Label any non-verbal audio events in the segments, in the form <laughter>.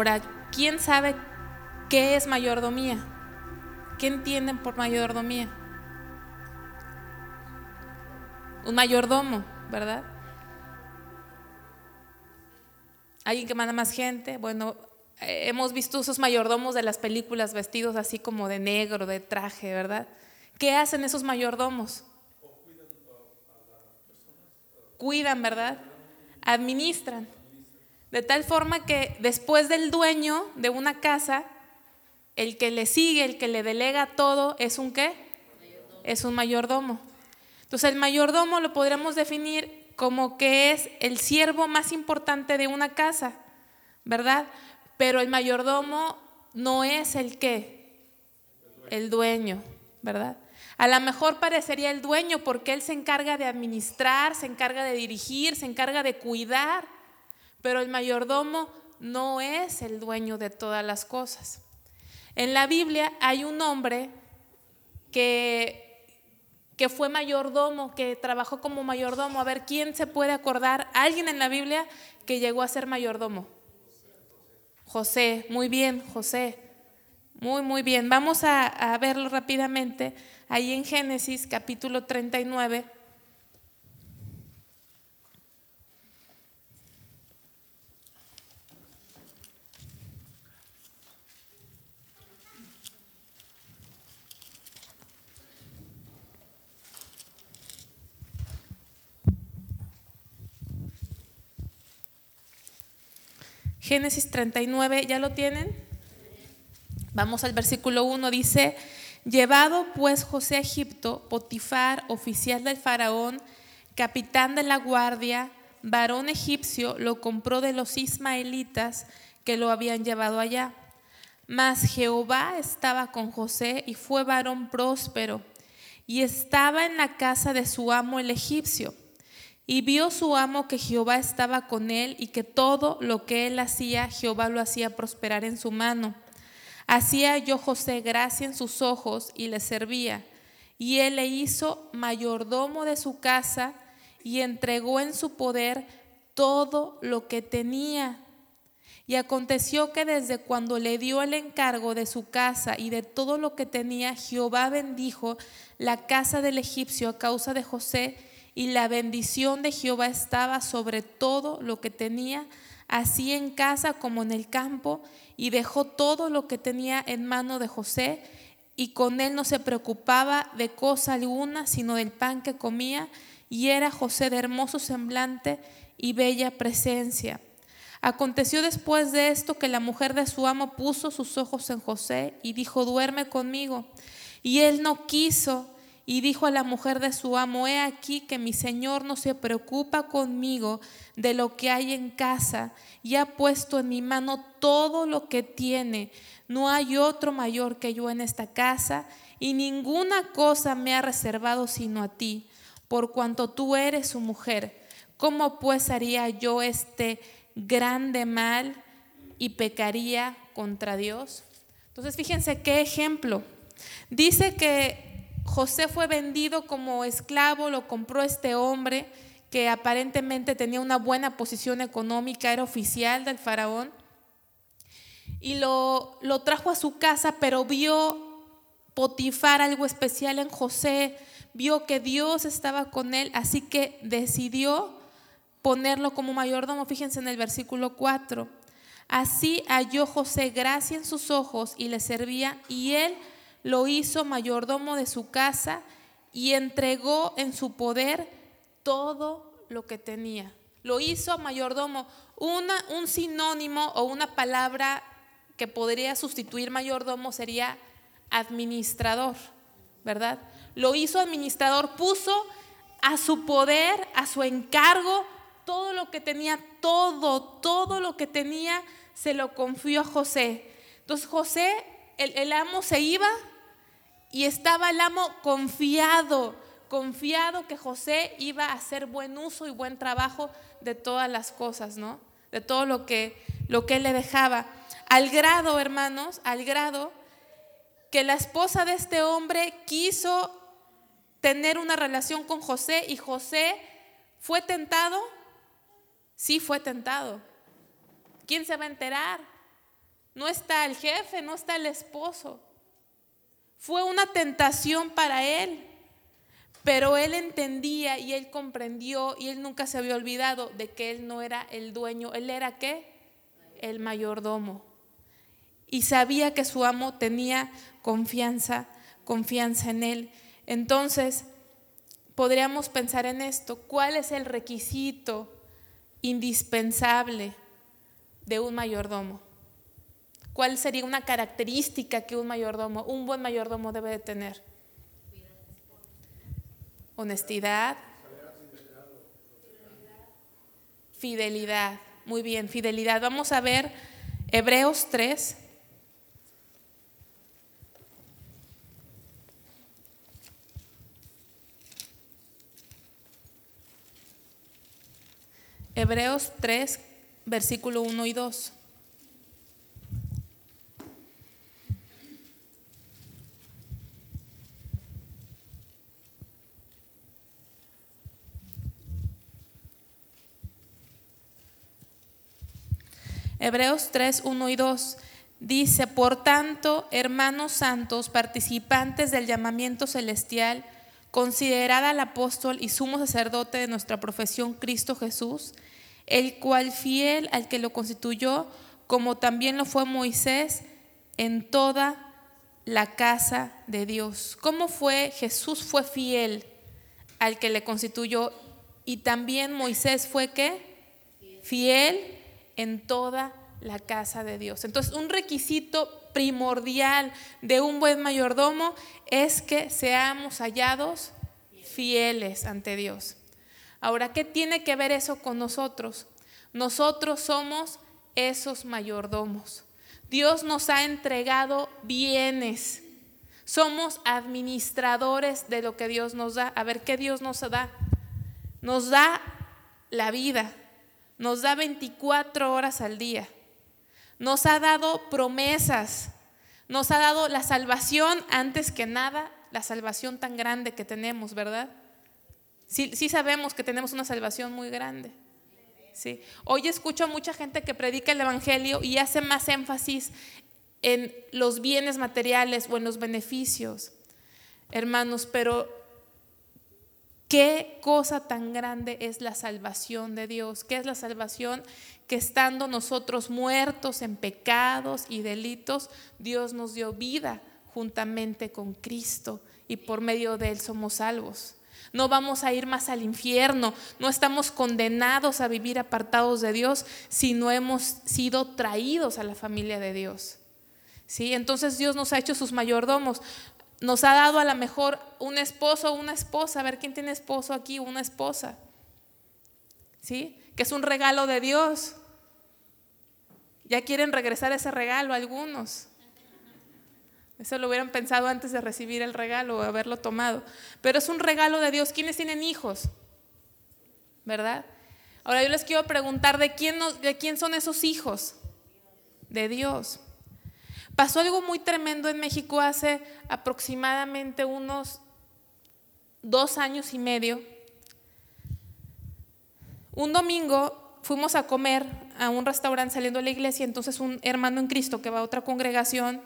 Ahora, ¿quién sabe qué es mayordomía? ¿Qué entienden por mayordomía? Un mayordomo, ¿verdad? Alguien que manda más gente. Bueno, eh, hemos visto esos mayordomos de las películas vestidos así como de negro, de traje, ¿verdad? ¿Qué hacen esos mayordomos? Cuidan, ¿verdad? Administran. De tal forma que después del dueño de una casa, el que le sigue, el que le delega todo, es un qué? Es un mayordomo. Entonces el mayordomo lo podríamos definir como que es el siervo más importante de una casa, ¿verdad? Pero el mayordomo no es el qué, el dueño, ¿verdad? A lo mejor parecería el dueño porque él se encarga de administrar, se encarga de dirigir, se encarga de cuidar, pero el mayordomo no es el dueño de todas las cosas. En la Biblia hay un hombre que que fue mayordomo, que trabajó como mayordomo. A ver, ¿quién se puede acordar? ¿Alguien en la Biblia que llegó a ser mayordomo? José, muy bien, José. Muy, muy bien. Vamos a, a verlo rápidamente. Ahí en Génesis capítulo 39. Génesis 39, ¿ya lo tienen? Vamos al versículo 1, dice, llevado pues José a Egipto, Potifar, oficial del faraón, capitán de la guardia, varón egipcio, lo compró de los ismaelitas que lo habían llevado allá. Mas Jehová estaba con José y fue varón próspero, y estaba en la casa de su amo el egipcio. Y vio su amo que Jehová estaba con él y que todo lo que él hacía, Jehová lo hacía prosperar en su mano. Hacía yo José gracia en sus ojos y le servía. Y él le hizo mayordomo de su casa y entregó en su poder todo lo que tenía. Y aconteció que desde cuando le dio el encargo de su casa y de todo lo que tenía, Jehová bendijo la casa del egipcio a causa de José y la bendición de Jehová estaba sobre todo lo que tenía, así en casa como en el campo, y dejó todo lo que tenía en mano de José, y con él no se preocupaba de cosa alguna, sino del pan que comía, y era José de hermoso semblante y bella presencia. Aconteció después de esto que la mujer de su amo puso sus ojos en José y dijo, duerme conmigo. Y él no quiso, y dijo a la mujer de su amo, he aquí que mi señor no se preocupa conmigo de lo que hay en casa y ha puesto en mi mano todo lo que tiene. No hay otro mayor que yo en esta casa y ninguna cosa me ha reservado sino a ti, por cuanto tú eres su mujer. ¿Cómo pues haría yo este grande mal y pecaría contra Dios? Entonces fíjense qué ejemplo. Dice que José fue vendido como esclavo, lo compró este hombre que aparentemente tenía una buena posición económica, era oficial del faraón, y lo, trajo a su casa, pero vio Potifar algo especial en José, vio que Dios estaba con él, así que decidió ponerlo como mayordomo. Fíjense en el versículo 4. Así halló José gracia en sus ojos y le servía, y él lo hizo mayordomo de su casa y entregó en su poder todo lo que tenía. Lo hizo mayordomo. Una, un sinónimo o una palabra que podría sustituir mayordomo sería administrador, ¿verdad? Lo hizo administrador, puso a su poder, a su encargo, todo lo que tenía, todo, todo lo que tenía, se lo confió a José. Entonces José, el, el amo se iba, y estaba el amo confiado, confiado que José iba a hacer buen uso y buen trabajo de todas las cosas, ¿no? De todo lo que, lo que él le dejaba. Al grado, hermanos, al grado que la esposa de este hombre quiso tener una relación con José y José fue tentado. Sí, fue tentado. ¿Quién se va a enterar? no está el jefe, no está el esposo. Fue una tentación para él. Pero él entendía y él comprendió y él nunca se había olvidado de que él no era el dueño, él era qué? El mayordomo. Y sabía que su amo tenía confianza, confianza en él. Entonces, podríamos pensar en esto, ¿cuál es el requisito indispensable de un mayordomo? ¿Cuál sería una característica que un mayordomo, un buen mayordomo debe de tener? Honestidad. Fidelidad. Muy bien, fidelidad. Vamos a ver Hebreos 3. Hebreos 3, versículo 1 y 2. Hebreos 3, 1 y 2 dice, por tanto, hermanos santos, participantes del llamamiento celestial, considerad al apóstol y sumo sacerdote de nuestra profesión, Cristo Jesús, el cual fiel al que lo constituyó, como también lo fue Moisés, en toda la casa de Dios. ¿Cómo fue? Jesús fue fiel al que le constituyó y también Moisés fue qué? Fiel en toda la casa de Dios. Entonces, un requisito primordial de un buen mayordomo es que seamos hallados fieles ante Dios. Ahora, ¿qué tiene que ver eso con nosotros? Nosotros somos esos mayordomos. Dios nos ha entregado bienes. Somos administradores de lo que Dios nos da. A ver, ¿qué Dios nos da? Nos da la vida, nos da 24 horas al día. Nos ha dado promesas. Nos ha dado la salvación antes que nada, la salvación tan grande que tenemos, ¿verdad? Sí, sí sabemos que tenemos una salvación muy grande. Sí. Hoy escucho a mucha gente que predica el Evangelio y hace más énfasis en los bienes materiales o en los beneficios, hermanos, pero Qué cosa tan grande es la salvación de Dios. ¿Qué es la salvación? Que estando nosotros muertos en pecados y delitos, Dios nos dio vida juntamente con Cristo y por medio de Él somos salvos. No vamos a ir más al infierno, no estamos condenados a vivir apartados de Dios si no hemos sido traídos a la familia de Dios. ¿Sí? Entonces Dios nos ha hecho sus mayordomos nos ha dado a lo mejor un esposo o una esposa, a ver quién tiene esposo aquí, una esposa, ¿sí? Que es un regalo de Dios. Ya quieren regresar ese regalo algunos. Eso lo hubieran pensado antes de recibir el regalo o haberlo tomado. Pero es un regalo de Dios. ¿Quiénes tienen hijos? ¿Verdad? Ahora yo les quiero preguntar, ¿de quién, de quién son esos hijos? De Dios. Pasó algo muy tremendo en México hace aproximadamente unos dos años y medio. Un domingo fuimos a comer a un restaurante saliendo de la iglesia, entonces un hermano en Cristo que va a otra congregación,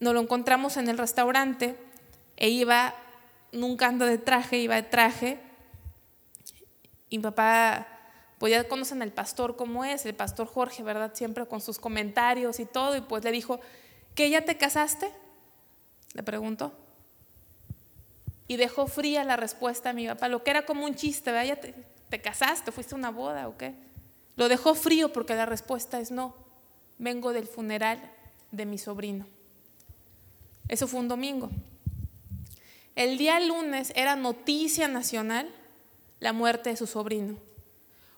nos lo encontramos en el restaurante e iba, nunca anda de traje, iba de traje. Y mi papá pues ya conocen al pastor como es, el pastor Jorge, ¿verdad? Siempre con sus comentarios y todo, y pues le dijo, ¿que ya te casaste? Le preguntó. Y dejó fría la respuesta a mi papá, lo que era como un chiste, ¿verdad? ¿Ya te, te casaste? ¿Fuiste a una boda o qué? Lo dejó frío porque la respuesta es no, vengo del funeral de mi sobrino. Eso fue un domingo. El día lunes era noticia nacional la muerte de su sobrino.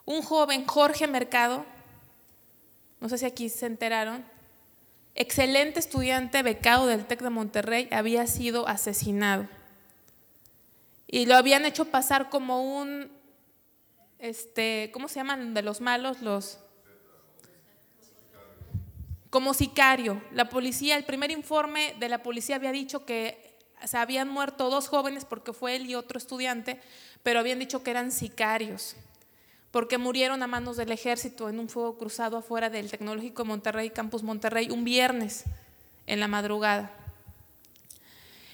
Un joven, Jorge Mercado, no sé si aquí se enteraron, excelente estudiante becado del TEC de Monterrey, había sido asesinado. Y lo habían hecho pasar como un, este, ¿cómo se llaman de los malos? Los como sicario. La policía, el primer informe de la policía había dicho que se habían muerto dos jóvenes porque fue él y otro estudiante, pero habían dicho que eran sicarios porque murieron a manos del ejército en un fuego cruzado afuera del Tecnológico Monterrey, Campus Monterrey, un viernes en la madrugada.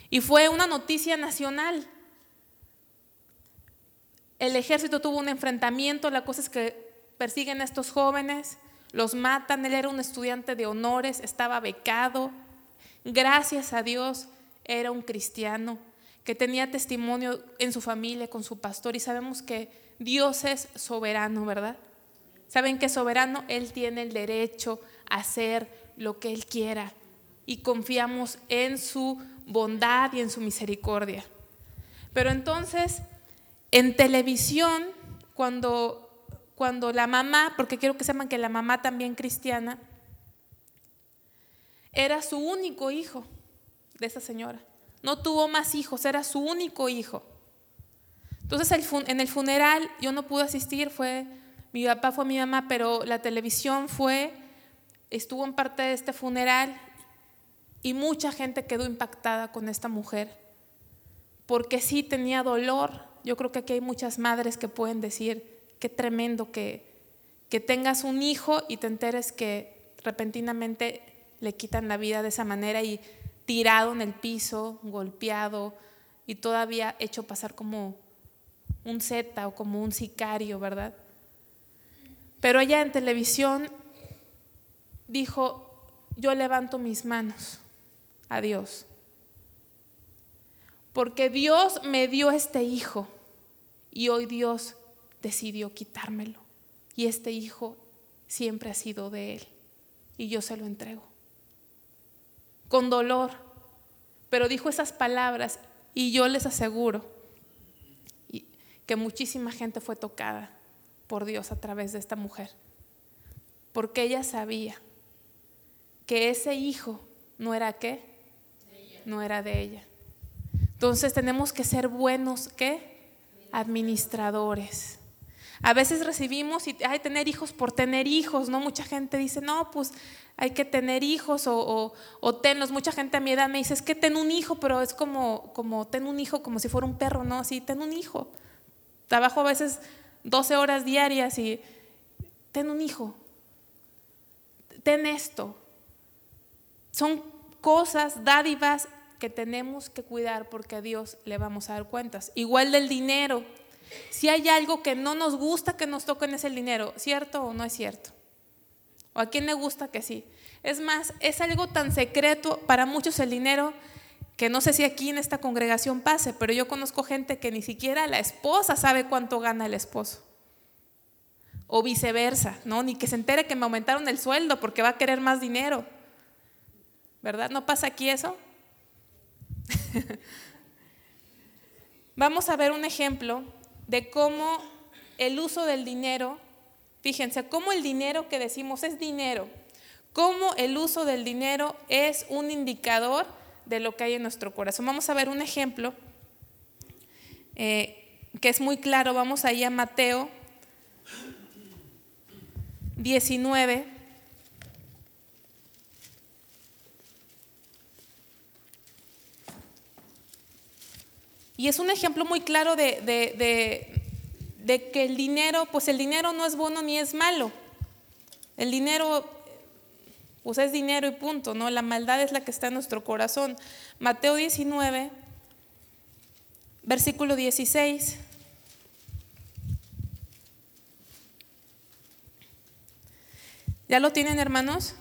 Y fue una noticia nacional. El ejército tuvo un enfrentamiento, la cosa es que persiguen a estos jóvenes, los matan, él era un estudiante de honores, estaba becado, gracias a Dios era un cristiano que tenía testimonio en su familia, con su pastor, y sabemos que Dios es soberano, ¿verdad? ¿Saben que soberano? Él tiene el derecho a hacer lo que Él quiera y confiamos en su bondad y en su misericordia. Pero entonces, en televisión, cuando, cuando la mamá, porque quiero que sepan que la mamá también cristiana, era su único hijo de esa señora. No tuvo más hijos, era su único hijo. Entonces en el funeral yo no pude asistir, fue mi papá fue mi mamá, pero la televisión fue, estuvo en parte de este funeral y mucha gente quedó impactada con esta mujer, porque sí tenía dolor. Yo creo que aquí hay muchas madres que pueden decir, qué tremendo que, que tengas un hijo y te enteres que repentinamente le quitan la vida de esa manera y tirado en el piso, golpeado y todavía hecho pasar como un zeta o como un sicario, ¿verdad? Pero ella en televisión dijo, yo levanto mis manos a Dios, porque Dios me dio este hijo y hoy Dios decidió quitármelo y este hijo siempre ha sido de Él y yo se lo entrego con dolor, pero dijo esas palabras y yo les aseguro que muchísima gente fue tocada por Dios a través de esta mujer, porque ella sabía que ese hijo no era qué, no era de ella. Entonces tenemos que ser buenos, ¿qué? Administradores. A veces recibimos y hay tener hijos por tener hijos, ¿no? Mucha gente dice, no, pues hay que tener hijos o, o, tenlos. Mucha gente a mi edad me dice, es que ten un hijo, pero es como, como ten un hijo como si fuera un perro, ¿no? Sí, ten un hijo. Trabajo a veces 12 horas diarias y ten un hijo. Ten esto. Son cosas, dádivas que tenemos que cuidar porque a Dios le vamos a dar cuentas. Igual del dinero. Si hay algo que no nos gusta que nos toquen es el dinero, ¿cierto o no es cierto? ¿O a quién le gusta que sí? Es más, es algo tan secreto para muchos el dinero que no sé si aquí en esta congregación pase, pero yo conozco gente que ni siquiera la esposa sabe cuánto gana el esposo. O viceversa, ¿no? Ni que se entere que me aumentaron el sueldo porque va a querer más dinero. ¿Verdad? ¿No pasa aquí eso? <laughs> Vamos a ver un ejemplo de cómo el uso del dinero, fíjense, cómo el dinero que decimos es dinero, cómo el uso del dinero es un indicador de lo que hay en nuestro corazón. Vamos a ver un ejemplo eh, que es muy claro. Vamos ahí a Mateo 19. Y es un ejemplo muy claro de, de, que el dinero, pues el dinero no es bueno ni es malo. El dinero, pues es dinero y punto, ¿no? La maldad es la que está en nuestro corazón. Mateo 19, versículo 16. ¿Ya lo tienen, hermanos?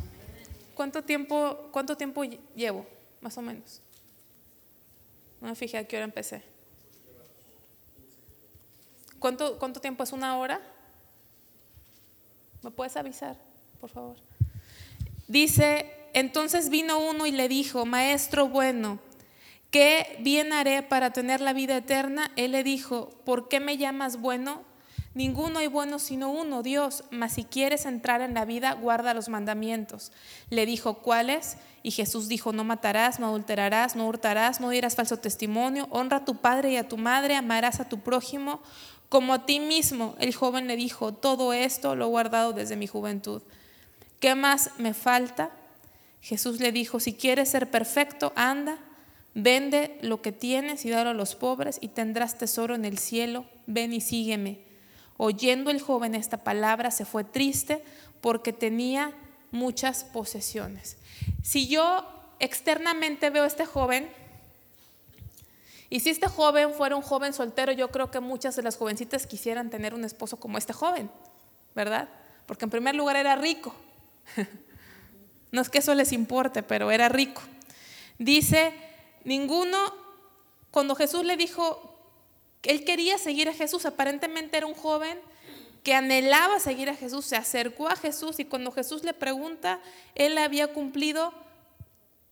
¿Cuánto tiempo, cuánto tiempo llevo, más o menos? No me fijé a qué hora empecé. ¿Cuánto, ¿Cuánto tiempo es una hora? ¿Me puedes avisar, por favor? Dice, entonces vino uno y le dijo, maestro bueno, ¿qué bien haré para tener la vida eterna? Él le dijo, ¿por qué me llamas bueno? Ninguno hay bueno sino uno, Dios, mas si quieres entrar en la vida, guarda los mandamientos. Le dijo, ¿cuáles? Y Jesús dijo, no matarás, no adulterarás, no hurtarás, no dirás falso testimonio, honra a tu padre y a tu madre, amarás a tu prójimo como a ti mismo. El joven le dijo, todo esto lo he guardado desde mi juventud. ¿Qué más me falta? Jesús le dijo, si quieres ser perfecto, anda, vende lo que tienes y dalo a los pobres y tendrás tesoro en el cielo, ven y sígueme. Oyendo el joven esta palabra, se fue triste porque tenía muchas posesiones. Si yo externamente veo a este joven, y si este joven fuera un joven soltero, yo creo que muchas de las jovencitas quisieran tener un esposo como este joven, ¿verdad? Porque en primer lugar era rico. <laughs> No es que eso les importe, pero era rico. Dice, ninguno, cuando Jesús le dijo, él quería seguir a Jesús, aparentemente era un joven que anhelaba seguir a Jesús, se acercó a Jesús y cuando Jesús le pregunta, él había cumplido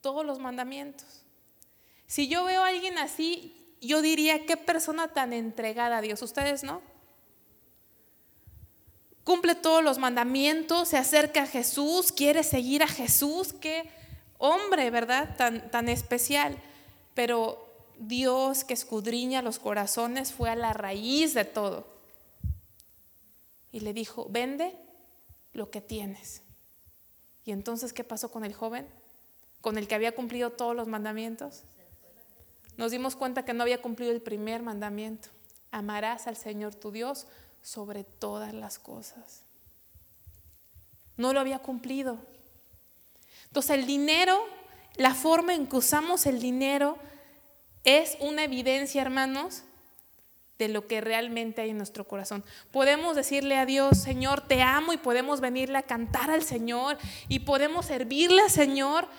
todos los mandamientos. Si yo veo a alguien así, yo diría, qué persona tan entregada a Dios. ¿Ustedes no? Cumple todos los mandamientos, se acerca a Jesús, quiere seguir a Jesús. Qué hombre, ¿verdad? Tan, tan especial. Pero Dios que escudriña los corazones fue a la raíz de todo. Y le dijo, vende lo que tienes. Y entonces, ¿qué pasó con el joven? Con el que había cumplido todos los mandamientos nos dimos cuenta que no había cumplido el primer mandamiento. Amarás al Señor tu Dios sobre todas las cosas. No lo había cumplido. Entonces el dinero, la forma en que usamos el dinero es una evidencia, hermanos, de lo que realmente hay en nuestro corazón. Podemos decirle a Dios, Señor, te amo y podemos venirle a cantar al Señor y podemos servirle al Señor,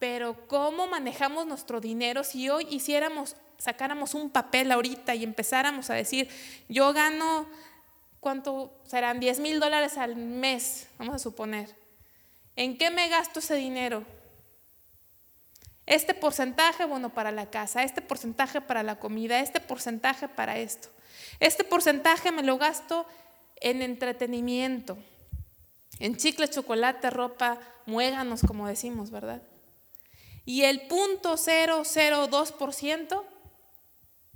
pero ¿cómo manejamos nuestro dinero? Si hoy hiciéramos, sacáramos un papel ahorita y empezáramos a decir, yo gano, ¿cuánto serán? 10 mil dólares al mes, vamos a suponer. ¿En qué me gasto ese dinero? Este porcentaje, bueno, para la casa, este porcentaje para la comida, este porcentaje para esto. Este porcentaje me lo gasto en entretenimiento, en chicle, chocolate, ropa, muéganos, como decimos, ¿verdad? y el 0.002%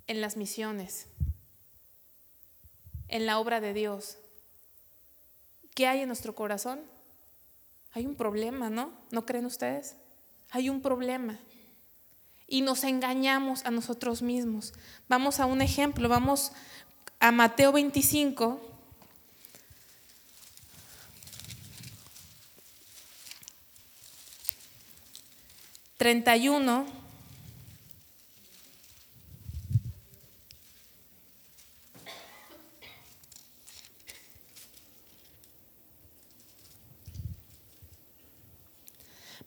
en las misiones, en la obra de Dios. ¿Qué hay en nuestro corazón? Hay un problema, ¿no? ¿No creen ustedes? Hay un problema. Y nos engañamos a nosotros mismos. Vamos a un ejemplo, vamos a Mateo 25. 31.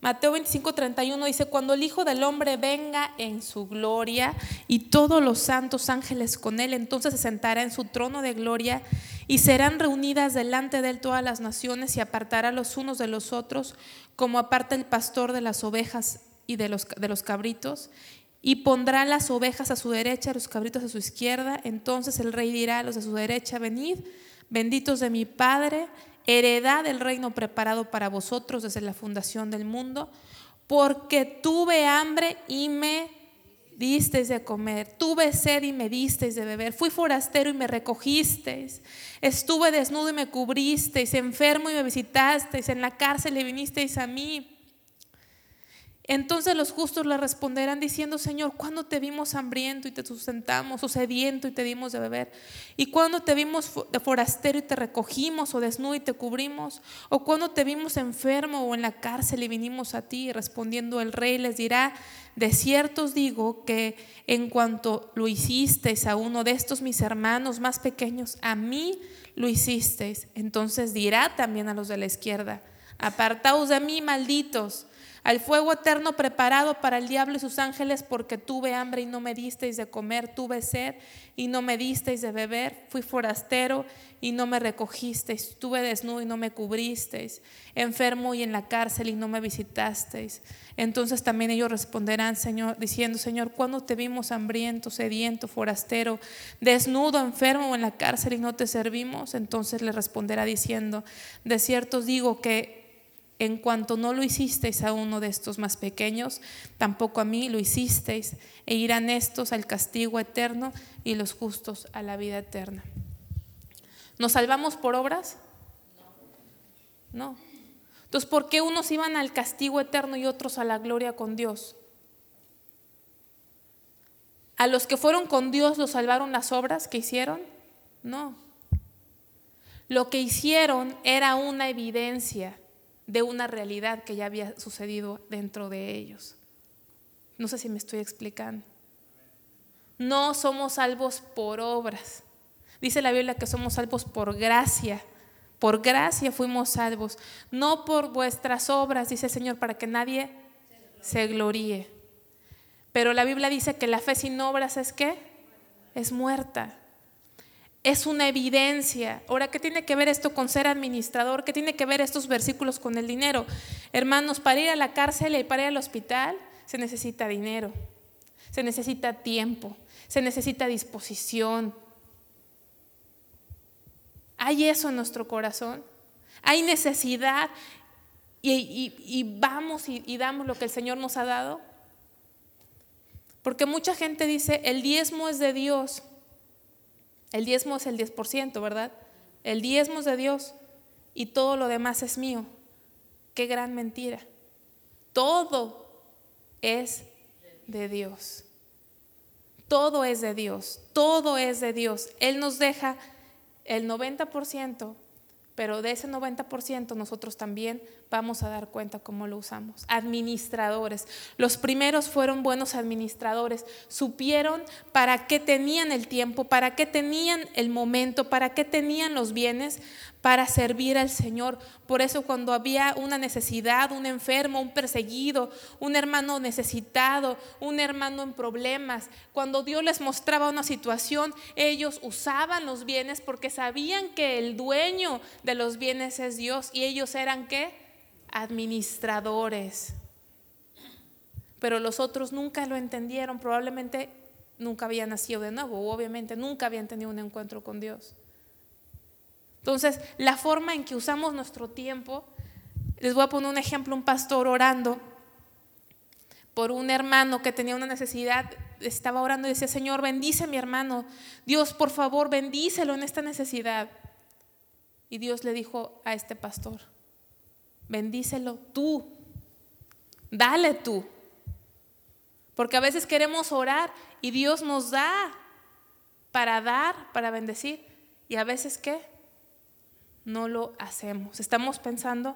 Mateo 25, 31 dice, cuando el Hijo del Hombre venga en su gloria y todos los santos ángeles con él, entonces se sentará en su trono de gloria y serán reunidas delante de él todas las naciones y apartará los unos de los otros, como aparta el pastor de las ovejas y de los, de los cabritos, y pondrá las ovejas a su derecha, los cabritos a su izquierda. Entonces el rey dirá a los de su derecha, venid, benditos de mi Padre, heredad del reino preparado para vosotros desde la fundación del mundo, porque tuve hambre y me disteis de comer, tuve sed y me disteis de beber, fui forastero y me recogisteis, estuve desnudo y me cubristeis, enfermo y me visitasteis, en la cárcel y vinisteis a mí. Entonces los justos le responderán diciendo, Señor, ¿cuándo te vimos hambriento y te sustentamos, o sediento y te dimos de beber? ¿Y cuándo te vimos de forastero y te recogimos, o desnudo y te cubrimos? ¿O cuándo te vimos enfermo o en la cárcel y vinimos a ti? Respondiendo el rey les dirá, de cierto os digo que en cuanto lo hicisteis a uno de estos mis hermanos más pequeños, a mí lo hicisteis. Entonces dirá también a los de la izquierda, apartaos de mí, malditos al fuego eterno preparado para el diablo y sus ángeles, porque tuve hambre y no me disteis de comer, tuve sed y no me disteis de beber, fui forastero y no me recogisteis, tuve desnudo y no me cubristeis, enfermo y en la cárcel y no me visitasteis. Entonces también ellos responderán, Señor, diciendo, Señor, ¿cuándo te vimos hambriento, sediento, forastero, desnudo, enfermo o en la cárcel y no te servimos? Entonces le responderá diciendo, de cierto digo que en cuanto no lo hicisteis a uno de estos más pequeños, tampoco a mí lo hicisteis, e irán estos al castigo eterno y los justos a la vida eterna. ¿Nos salvamos por obras? No. Entonces, ¿por qué unos iban al castigo eterno y otros a la gloria con Dios? ¿A los que fueron con Dios los salvaron las obras que hicieron? No. Lo que hicieron era una evidencia de una realidad que ya había sucedido dentro de ellos. No sé si me estoy explicando. No somos salvos por obras. Dice la Biblia que somos salvos por gracia. Por gracia fuimos salvos, no por vuestras obras, dice el Señor, para que nadie se gloríe. Pero la Biblia dice que la fe sin obras es qué? Es muerta. Es una evidencia. Ahora, ¿qué tiene que ver esto con ser administrador? ¿Qué tiene que ver estos versículos con el dinero? Hermanos, para ir a la cárcel y para ir al hospital se necesita dinero, se necesita tiempo, se necesita disposición, ¿Hay eso en nuestro corazón? ¿Hay necesidad y, vamos y, y damos lo que el Señor nos ha dado? Porque mucha gente dice, el diezmo es de Dios. El diezmo es el 10%, ¿verdad? El diezmo es de Dios y todo lo demás es mío. Qué gran mentira. Todo es de Dios. Todo es de Dios. Todo es de Dios. Él nos deja el 90%, pero de ese 90% nosotros también vamos a dar cuenta cómo lo usamos. Administradores. Los primeros fueron buenos administradores. Supieron para qué tenían el tiempo, para qué tenían el momento, para qué tenían los bienes para servir al Señor. Por eso cuando había una necesidad, un enfermo, un perseguido, un hermano necesitado, un hermano en problemas, cuando Dios les mostraba una situación, ellos usaban los bienes porque sabían que el dueño de los bienes es Dios y ellos eran qué? Administradores. Pero los otros nunca lo entendieron, probablemente nunca habían nacido de nuevo, obviamente nunca habían tenido un encuentro con Dios. Entonces, la forma en que usamos nuestro tiempo, les voy a poner un ejemplo, un pastor orando por un hermano que tenía una necesidad, estaba orando y decía, Señor, bendice a mi hermano, Dios, por favor, bendícelo en esta necesidad. Y Dios le dijo a este pastor, bendícelo tú, dale tú. Porque a veces queremos orar y Dios nos da para dar, para bendecir. Y a veces qué? no lo hacemos. Estamos pensando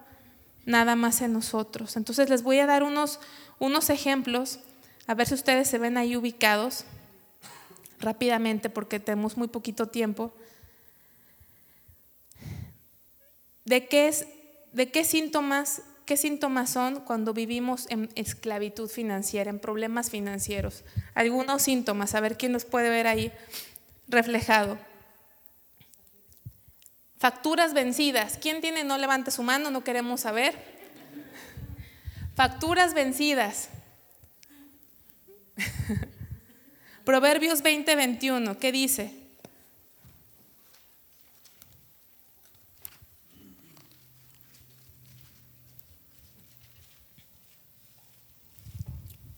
nada más en nosotros. Entonces les voy a dar unos, unos ejemplos, a ver si ustedes se ven ahí ubicados rápidamente porque tenemos muy poquito tiempo. ¿De qué, es, de qué síntomas ¿Qué síntomas son cuando vivimos en esclavitud financiera, en problemas financieros? Algunos síntomas, a ver quién los puede ver ahí reflejado. Facturas vencidas. ¿Quién tiene? No levante su mano, no queremos saber. Facturas vencidas. <laughs> Proverbios 20, 21, ¿qué dice?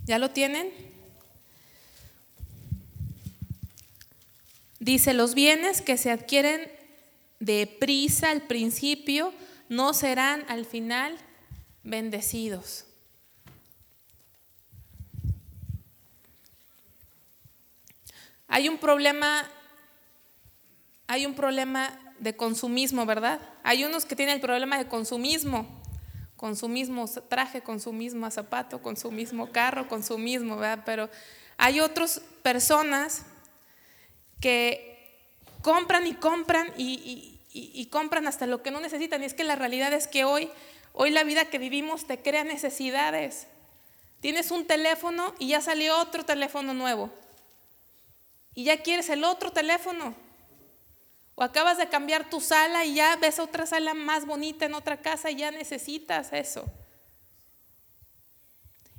¿Ya lo tienen? Dice, los bienes que se adquieren deprisa al principio, no serán al final bendecidos. Hay un problema, hay un problema de consumismo, ¿verdad? Hay unos que tienen el problema de consumismo, consumismo traje, consumismo zapato, consumismo carro, consumismo, ¿verdad? Pero hay otras personas que compran y compran y, y, compran hasta lo que no necesitan. Y es que la realidad es que hoy, hoy la vida que vivimos te crea necesidades. Tienes un teléfono y ya salió otro teléfono nuevo. Y ya quieres el otro teléfono. O acabas de cambiar tu sala y ya ves otra sala más bonita en otra casa y ya necesitas eso.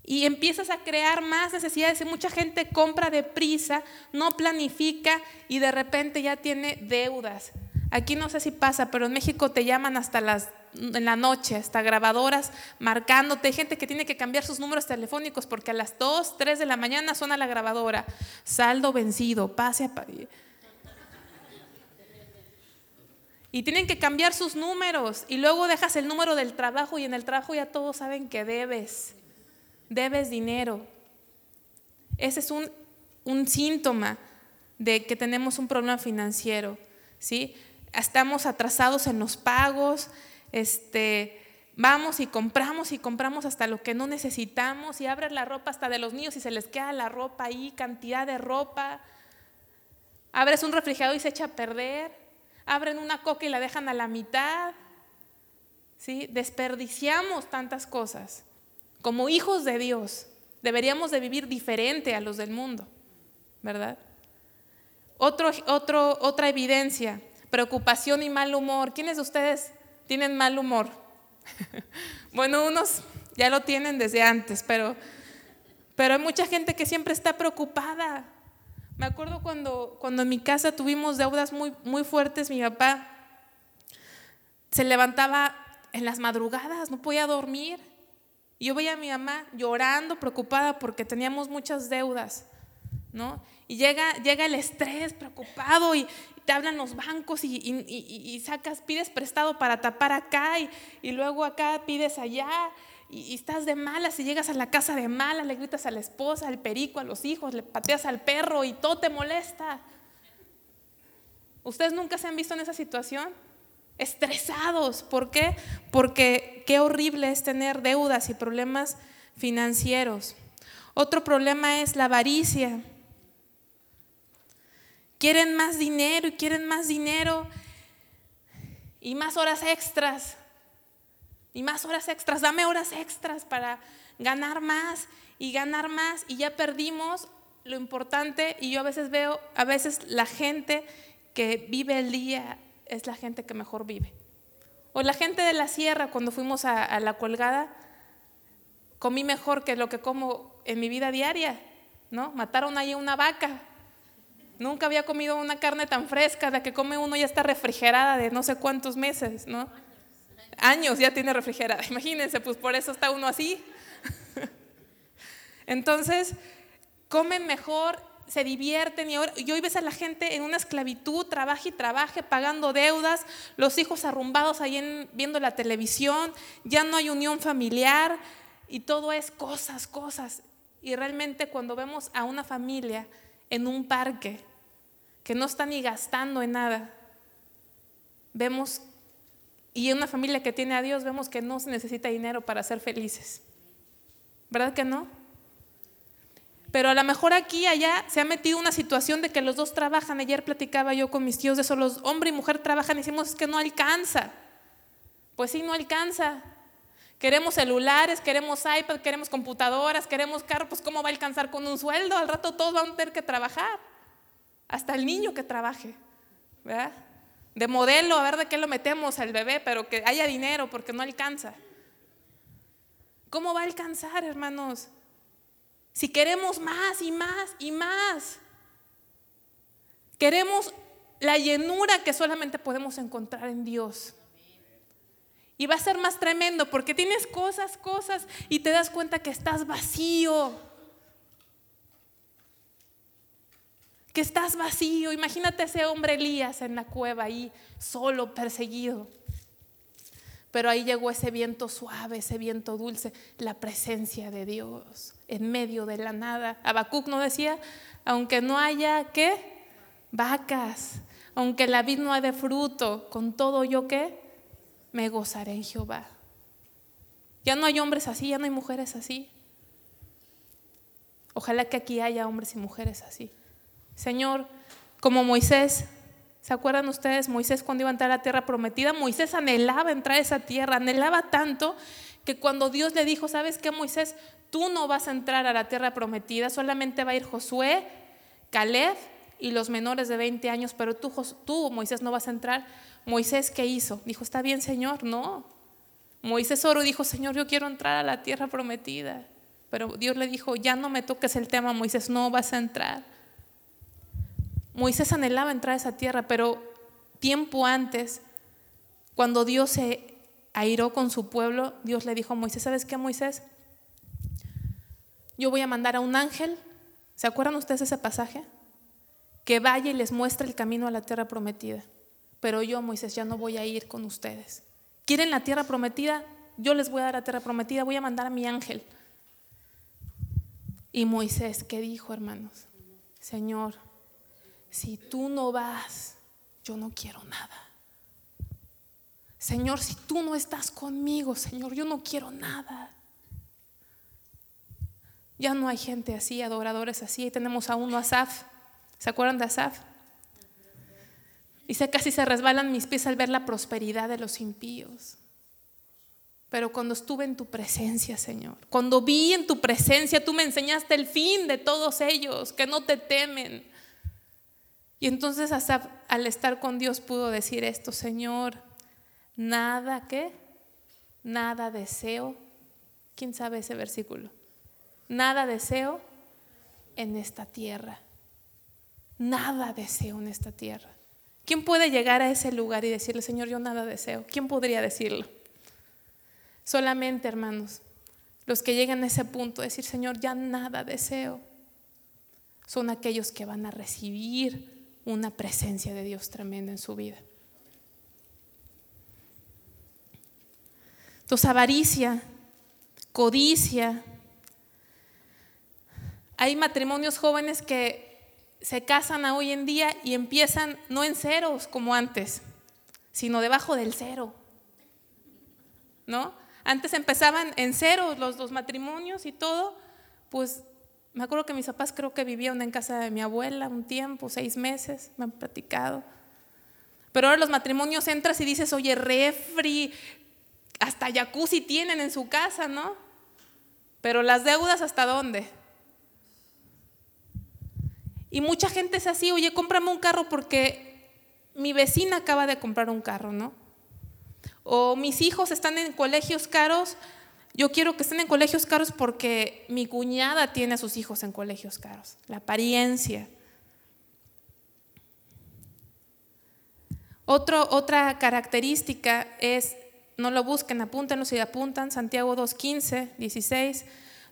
Y empiezas a crear más necesidades y mucha gente compra deprisa, no planifica y de repente ya tiene deudas. Aquí no sé si pasa, pero en México te llaman hasta las en la noche, hasta grabadoras marcándote. Hay gente que tiene que cambiar sus números telefónicos porque a las 2, 3 de la mañana suena la grabadora. Saldo vencido, pase a... Y tienen que cambiar sus números y luego dejas el número del trabajo y en el trabajo ya todos saben que debes. Debes dinero. Ese es un, un síntoma de que tenemos un problema financiero. ¿sí? estamos atrasados en los pagos, este, vamos y compramos y compramos hasta lo que no necesitamos y abres la ropa hasta de los niños y se les queda la ropa ahí, cantidad de ropa. Abres un refrigerador y se echa a perder. Abren una coca y la dejan a la mitad. ¿Sí? Desperdiciamos tantas cosas. Como hijos de Dios, deberíamos de vivir diferente a los del mundo, ¿verdad? Otro, otro, otra evidencia, preocupación y mal humor. ¿Quiénes de ustedes tienen mal humor? <laughs> bueno, unos ya lo tienen desde antes, pero, pero hay mucha gente que siempre está preocupada. Me acuerdo cuando, cuando en mi casa tuvimos deudas muy, muy fuertes, mi papá se levantaba en las madrugadas, no podía dormir. Y yo veía a mi mamá llorando, preocupada porque teníamos muchas deudas, ¿no? Y llega, llega el estrés, preocupado, y, te hablan los bancos y, sacas, pides prestado para tapar acá y, luego acá pides allá y, estás de malas y llegas a la casa de malas, le gritas a la esposa, al perico, a los hijos, le pateas al perro y todo te molesta. ¿Ustedes nunca se han visto en esa situación? Estresados. ¿Por qué? Porque qué horrible es tener deudas y problemas financieros. Otro problema es la avaricia. Quieren más dinero y quieren más dinero y más horas extras. Y más horas extras, dame horas extras para ganar más y ganar más y ya perdimos lo importante y yo a veces veo, a veces la gente que vive el día es la gente que mejor vive. O la gente de la sierra, cuando fuimos a, la colgada, comí mejor que lo que como en mi vida diaria, ¿no? Mataron ahí una vaca Nunca había comido una carne tan fresca, de que come uno ya está refrigerada de no sé cuántos meses, ¿no? Años ya tiene refrigerada, <laughs> imagínense, pues por eso está uno así. <laughs> Entonces, comen mejor, se divierten y, hoy ves a la gente en una esclavitud, trabaja y trabaje, pagando deudas, los hijos arrumbados ahí viendo la televisión, ya no hay unión familiar y todo es cosas, cosas. Y realmente cuando vemos a una familia en un parque que no está ni gastando en nada. Vemos, y en una familia que tiene a Dios, vemos que no se necesita dinero para ser felices. ¿Verdad que no? Pero a lo mejor aquí, allá, se ha metido una situación de que los dos trabajan. Ayer platicaba yo con mis tíos de eso, los hombre y mujer trabajan y decimos, es que no alcanza. Pues sí, no alcanza. Queremos celulares, queremos iPad, queremos computadoras, queremos carros, pues ¿cómo va a alcanzar con un sueldo? Al rato todos van a tener que trabajar. Hasta el niño que trabaje, ¿verdad? De modelo, a ver de qué lo metemos al bebé, pero que haya dinero porque no alcanza. ¿Cómo va a alcanzar, hermanos? Si queremos más y más y más. Queremos la llenura que solamente podemos encontrar en Dios. Y va a ser más tremendo porque tienes cosas, cosas y te das cuenta que estás vacío. Que estás vacío. Imagínate ese hombre Elías en la cueva ahí, solo, perseguido. Pero ahí llegó ese viento suave, ese viento dulce, la presencia de Dios en medio de la nada. Habacuc no decía, aunque no haya qué, vacas, aunque la vid no haya de fruto, con todo yo qué, me gozaré en Jehová. Ya no hay hombres así, ya no hay mujeres así. Ojalá que aquí haya hombres y mujeres así. Señor, como Moisés, ¿se acuerdan ustedes? Moisés cuando iba a entrar a la tierra prometida, Moisés anhelaba entrar a esa tierra, anhelaba tanto que cuando Dios le dijo, ¿sabes qué, Moisés? Tú no vas a entrar a la tierra prometida, solamente va a ir Josué, Caleb y los menores de 20 años, pero tú, Moisés, no vas a entrar. Moisés, ¿qué hizo? Dijo, está bien, Señor, no. Moisés oró y dijo, Señor, yo quiero entrar a la tierra prometida. Pero Dios le dijo, ya no me toques el tema, Moisés, no vas a entrar. Moisés anhelaba entrar a esa tierra, pero tiempo antes, cuando Dios se airó con su pueblo, Dios le dijo a Moisés, ¿sabes qué, Moisés? Yo voy a mandar a un ángel. ¿Se acuerdan ustedes de ese pasaje? Que vaya y les muestre el camino a la tierra prometida pero yo, Moisés, ya no voy a ir con ustedes. ¿Quieren la tierra prometida? Yo les voy a dar la tierra prometida, voy a mandar a mi ángel. Y Moisés, ¿qué dijo, hermanos? Señor, si tú no vas, yo no quiero nada. Señor, si tú no estás conmigo, Señor, yo no quiero nada. Ya no hay gente así, adoradores así. tenemos a uno, Asaf. ¿Se acuerdan de Asaf? Dice, casi se resbalan mis pies al ver la prosperidad de los impíos. Pero cuando estuve en tu presencia, Señor, cuando vi en tu presencia, tú me enseñaste el fin de todos ellos, que no te temen. Y entonces Asaf, al estar con Dios, pudo decir esto, Señor, nada que, nada deseo. ¿Quién sabe ese versículo? Nada deseo en esta tierra. Nada deseo en esta tierra. ¿Quién puede llegar a ese lugar y decirle, Señor, yo nada deseo? ¿Quién podría decirlo? Solamente, hermanos, los que llegan a ese punto, decir, Señor, ya nada deseo, son aquellos que van a recibir una presencia de Dios tremenda en su vida. Entonces, avaricia, codicia. Hay matrimonios jóvenes que se casan hoy en día y empiezan no en ceros como antes, sino debajo del cero. ¿No? Antes empezaban en cero los, los matrimonios y todo, pues me acuerdo que mis papás creo que vivían en casa de mi abuela un tiempo, seis meses, me han platicado. Pero ahora los matrimonios entras y dices, oye, refri, hasta jacuzzi tienen en su casa, ¿no? Pero las deudas hasta dónde? Y mucha gente es así, oye, cómprame un carro porque mi vecina acaba de comprar un carro, ¿no? O mis hijos están en colegios caros, yo quiero que estén en colegios caros porque mi cuñada tiene a sus hijos en colegios caros. La apariencia. otra característica es, no lo busquen, apúntenlo si apuntan, Santiago 2.15, 16,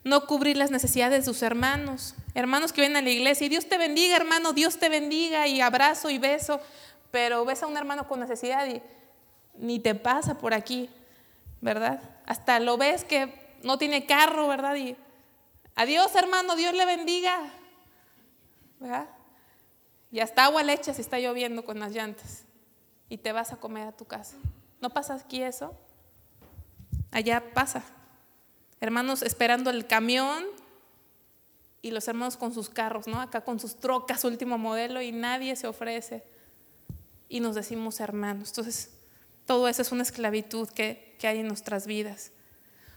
no cubrir las necesidades de sus hermanos. Hermanos que vienen a la iglesia. Y Dios te bendiga, hermano, Dios te bendiga. Y abrazo y beso, pero ves a un hermano con necesidad y ni te pasa por aquí, ¿verdad? Hasta lo ves que no tiene carro, ¿verdad? Y adiós, hermano, Dios le bendiga, ¿verdad? Y hasta agua leche si está lloviendo con las llantas y te vas a comer a tu casa. ¿No pasa aquí eso? Allá pasa. Hermanos esperando el camión y los hermanos con sus carros, ¿no? Acá con sus trocas último modelo y nadie se ofrece. Y nos decimos hermanos. Entonces, todo eso es una esclavitud que, hay en nuestras vidas.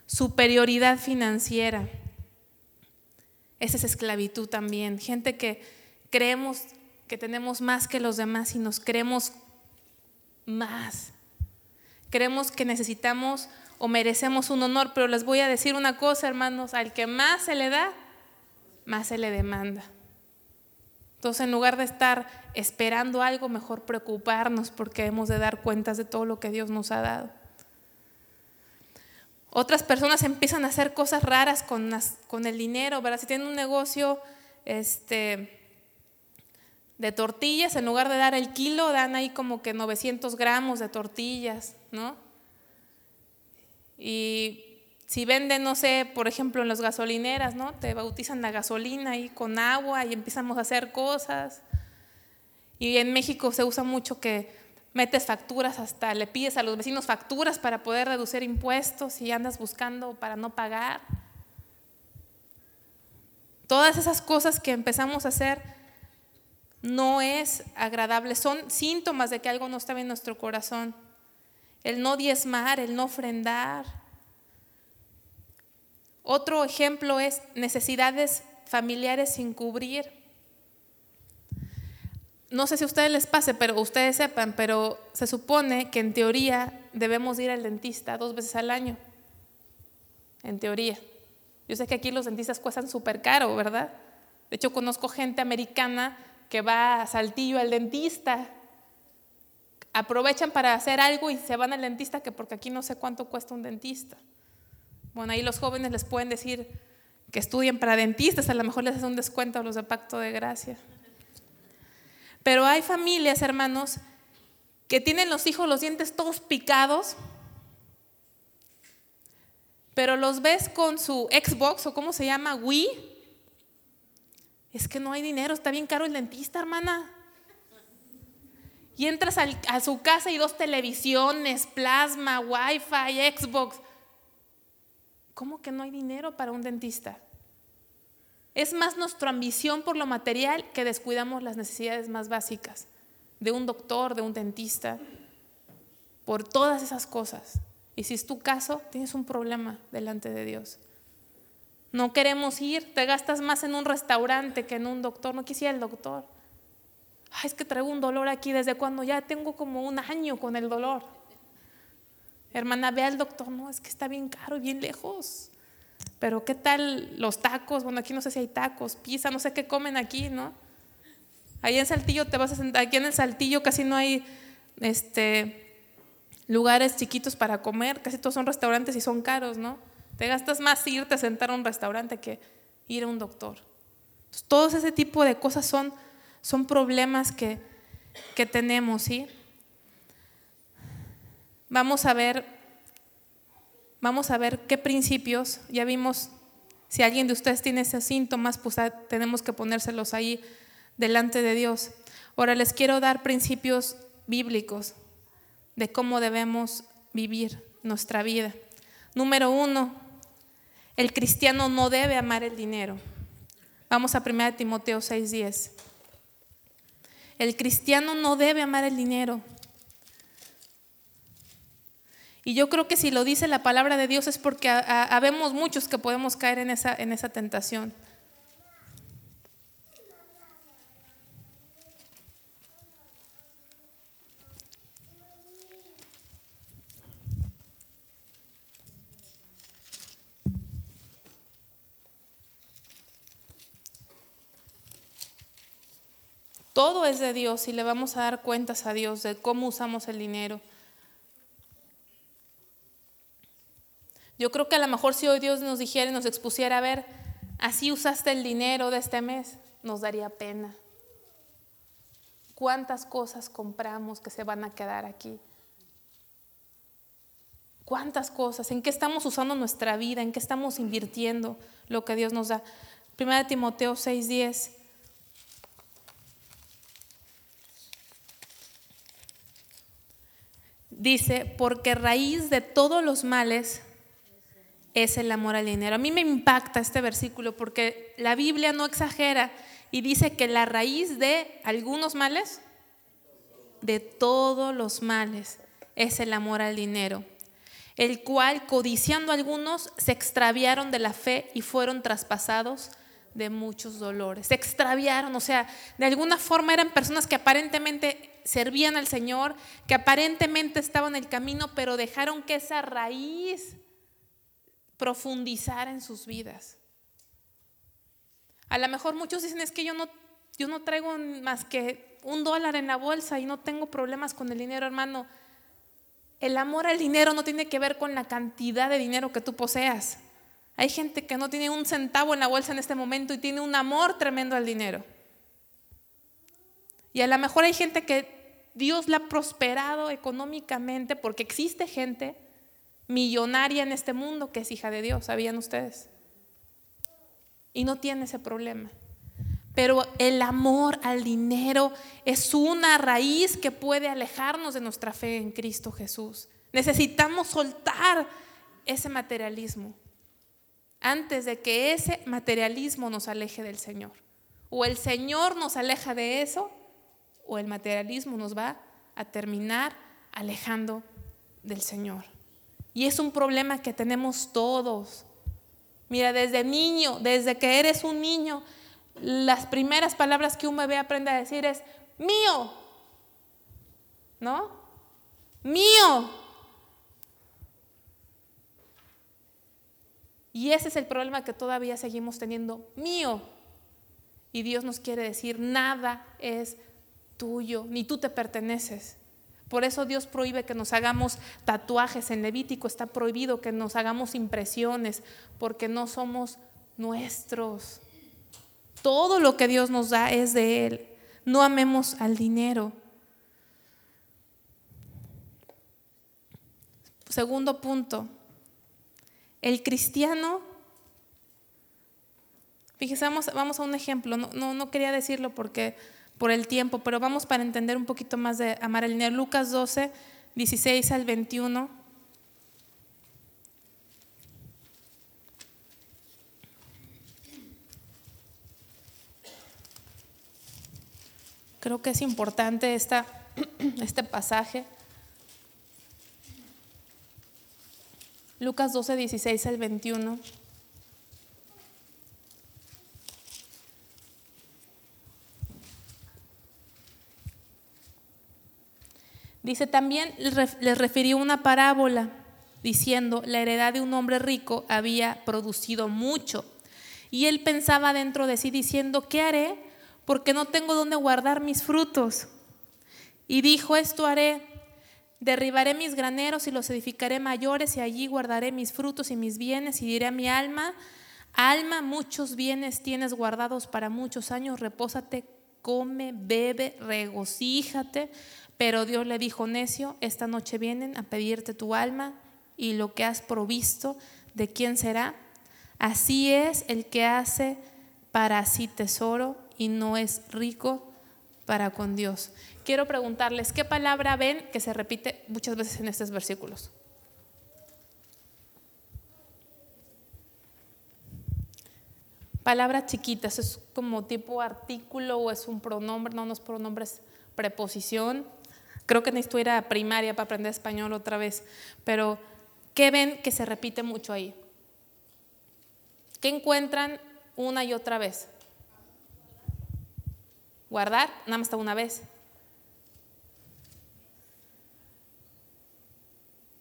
Superioridad financiera. Esa es esclavitud también. Gente que creemos que tenemos más que los demás y nos creemos más. Creemos que necesitamos o merecemos un honor, pero les voy a decir una cosa, hermanos, al que más se le da, más se le demanda. Entonces, en lugar de estar esperando algo, mejor preocuparnos porque hemos de dar cuentas de todo lo que Dios nos ha dado. Otras personas empiezan a hacer cosas raras con, con el dinero, ¿verdad? Si tienen un negocio este, de tortillas, en lugar de dar el kilo, dan ahí como que 900 gramos de tortillas, ¿no? Y si venden, no sé, por ejemplo, en las gasolineras, ¿no? Te bautizan la gasolina ahí con agua y empezamos a hacer cosas. Y en México se usa mucho que metes facturas hasta, le pides a los vecinos facturas para poder reducir impuestos y andas buscando para no pagar. Todas esas cosas que empezamos a hacer no es agradable, son síntomas de que algo no está bien en nuestro corazón. El no diezmar, el no ofrendar, otro ejemplo es necesidades familiares sin cubrir. No sé si a ustedes les pase, pero ustedes sepan, pero se supone que en teoría debemos ir al dentista dos veces al año. En teoría. Yo sé que aquí los dentistas cuestan súper caro, ¿verdad? De hecho, conozco gente americana que va a Saltillo al dentista. Aprovechan para hacer algo y se van al dentista, que porque aquí no sé cuánto cuesta un dentista. Bueno, ahí los jóvenes les pueden decir que estudien para dentistas, a lo mejor les hacen un descuento a los de pacto de gracia. Pero hay familias, hermanos, que tienen los hijos los dientes todos picados, pero los ves con su Xbox o cómo se llama, Wii. Es que no hay dinero, está bien caro el dentista, hermana. y entras a su casa y dos televisiones, plasma, wifi, Xbox. ¿Cómo que no hay dinero para un dentista? Es más nuestra ambición por lo material que descuidamos las necesidades más básicas de un doctor, de un dentista, por todas esas cosas. Y si es tu caso, tienes un problema delante de Dios. No queremos ir, te gastas más en un restaurante que en un doctor. No quisiera el doctor. Ay, es que traigo un dolor aquí desde cuando ya tengo como un año con el dolor. Hermana, ve al doctor. No, es que está bien caro y bien lejos. Pero ¿qué tal los tacos? Bueno, aquí no sé si hay tacos, pizza, no sé qué comen aquí, ¿no? Ahí en Saltillo te vas a sentar, aquí en el Saltillo casi no hay este, lugares chiquitos para comer, casi todos son restaurantes y son caros, ¿no? Te gastas más irte a sentar a un restaurante que ir a un doctor. Todos ese tipo de cosas son, son problemas que, que tenemos, ¿sí? Vamos a ver Vamos a ver qué principios, ya vimos, si alguien de ustedes tiene esos síntomas, pues tenemos que ponérselos ahí delante de Dios. Ahora les quiero dar principios bíblicos de cómo debemos vivir nuestra vida. Número uno, el cristiano no debe amar el dinero. Vamos a 1 Timoteo 6:10. El cristiano no debe amar el dinero. Y yo creo que si lo dice la palabra de Dios es porque habemos muchos que podemos caer en esa, en esa tentación. Todo es de Dios y le vamos a dar cuentas a Dios de cómo usamos el dinero. Yo creo que a lo mejor si hoy Dios nos dijera y nos expusiera, a ver, así usaste el dinero de este mes, nos daría pena. ¿Cuántas cosas compramos que se van a quedar aquí? ¿Cuántas cosas? ¿En qué estamos usando nuestra vida? ¿En qué estamos invirtiendo lo que Dios nos da? Primera de Timoteo 6:10. Dice, porque raíz de todos los males es el amor al dinero. A mí me impacta este versículo porque la Biblia no exagera y dice que la raíz de algunos males, de todos los males, es el amor al dinero, el cual, codiciando algunos, se extraviaron de la fe y fueron traspasados de muchos dolores. Se extraviaron, o sea, de alguna forma eran personas que aparentemente servían al Señor, que aparentemente estaban en el camino, pero dejaron que esa raíz profundizar en sus vidas. A lo mejor muchos dicen es que yo no, yo no traigo más que un dólar en la bolsa y no tengo problemas con el dinero, hermano. El amor al dinero no tiene que ver con la cantidad de dinero que tú poseas. Hay gente que no tiene un centavo en la bolsa en este momento y tiene un amor tremendo al dinero. Y a lo mejor hay gente que Dios la ha prosperado económicamente porque existe gente millonaria en este mundo que es hija de Dios, ¿sabían ustedes? Y no tiene ese problema. Pero el amor al dinero es una raíz que puede alejarnos de nuestra fe en Cristo Jesús. Necesitamos soltar ese materialismo antes de que ese materialismo nos aleje del Señor. O el Señor nos aleja de eso, o el materialismo nos va a terminar alejando del Señor. Y es un problema que tenemos todos. Mira, desde niño, desde que eres un niño, las primeras palabras que un bebé aprende a decir es mío. ¿No? Mío. Y ese es el problema que todavía seguimos teniendo, mío. Y Dios nos quiere decir, nada es tuyo, ni tú te perteneces. Por eso Dios prohíbe que nos hagamos tatuajes. En Levítico está prohibido que nos hagamos impresiones porque no somos nuestros. Todo lo que Dios nos da es de Él. No amemos al dinero. Segundo punto, el cristiano, fíjese, vamos, a un ejemplo, no, no, no quería decirlo porque por el tiempo, pero vamos para entender un poquito más de amar. Lucas 12, 16 al 21. Creo que es importante esta, <clears throat> este pasaje. Lucas 12, 16 al 21. Dice, también les refirió una parábola diciendo, la heredad de un hombre rico había producido mucho. Y él pensaba dentro de sí diciendo, ¿qué haré? Porque no tengo dónde guardar mis frutos. Y dijo, esto haré, derribaré mis graneros y los edificaré mayores y allí guardaré mis frutos y mis bienes y diré a mi alma, alma, muchos bienes tienes guardados para muchos años, repósate, come, bebe, regocíjate. Pero Dios le dijo, necio, esta noche vienen a pedirte tu alma y lo que has provisto, ¿de quién será? Así es el que hace para sí tesoro y no es rico para con Dios. Quiero preguntarles, ¿qué palabra ven que se repite muchas veces en estos versículos? Palabras chiquitas, es como tipo artículo o es un pronombre, no, no es pronombre, es preposición. Creo que necesito ir a primaria para aprender español otra vez, pero ¿qué ven que se repite mucho ahí? ¿Qué encuentran una y otra vez? Guardar, nada más está una vez.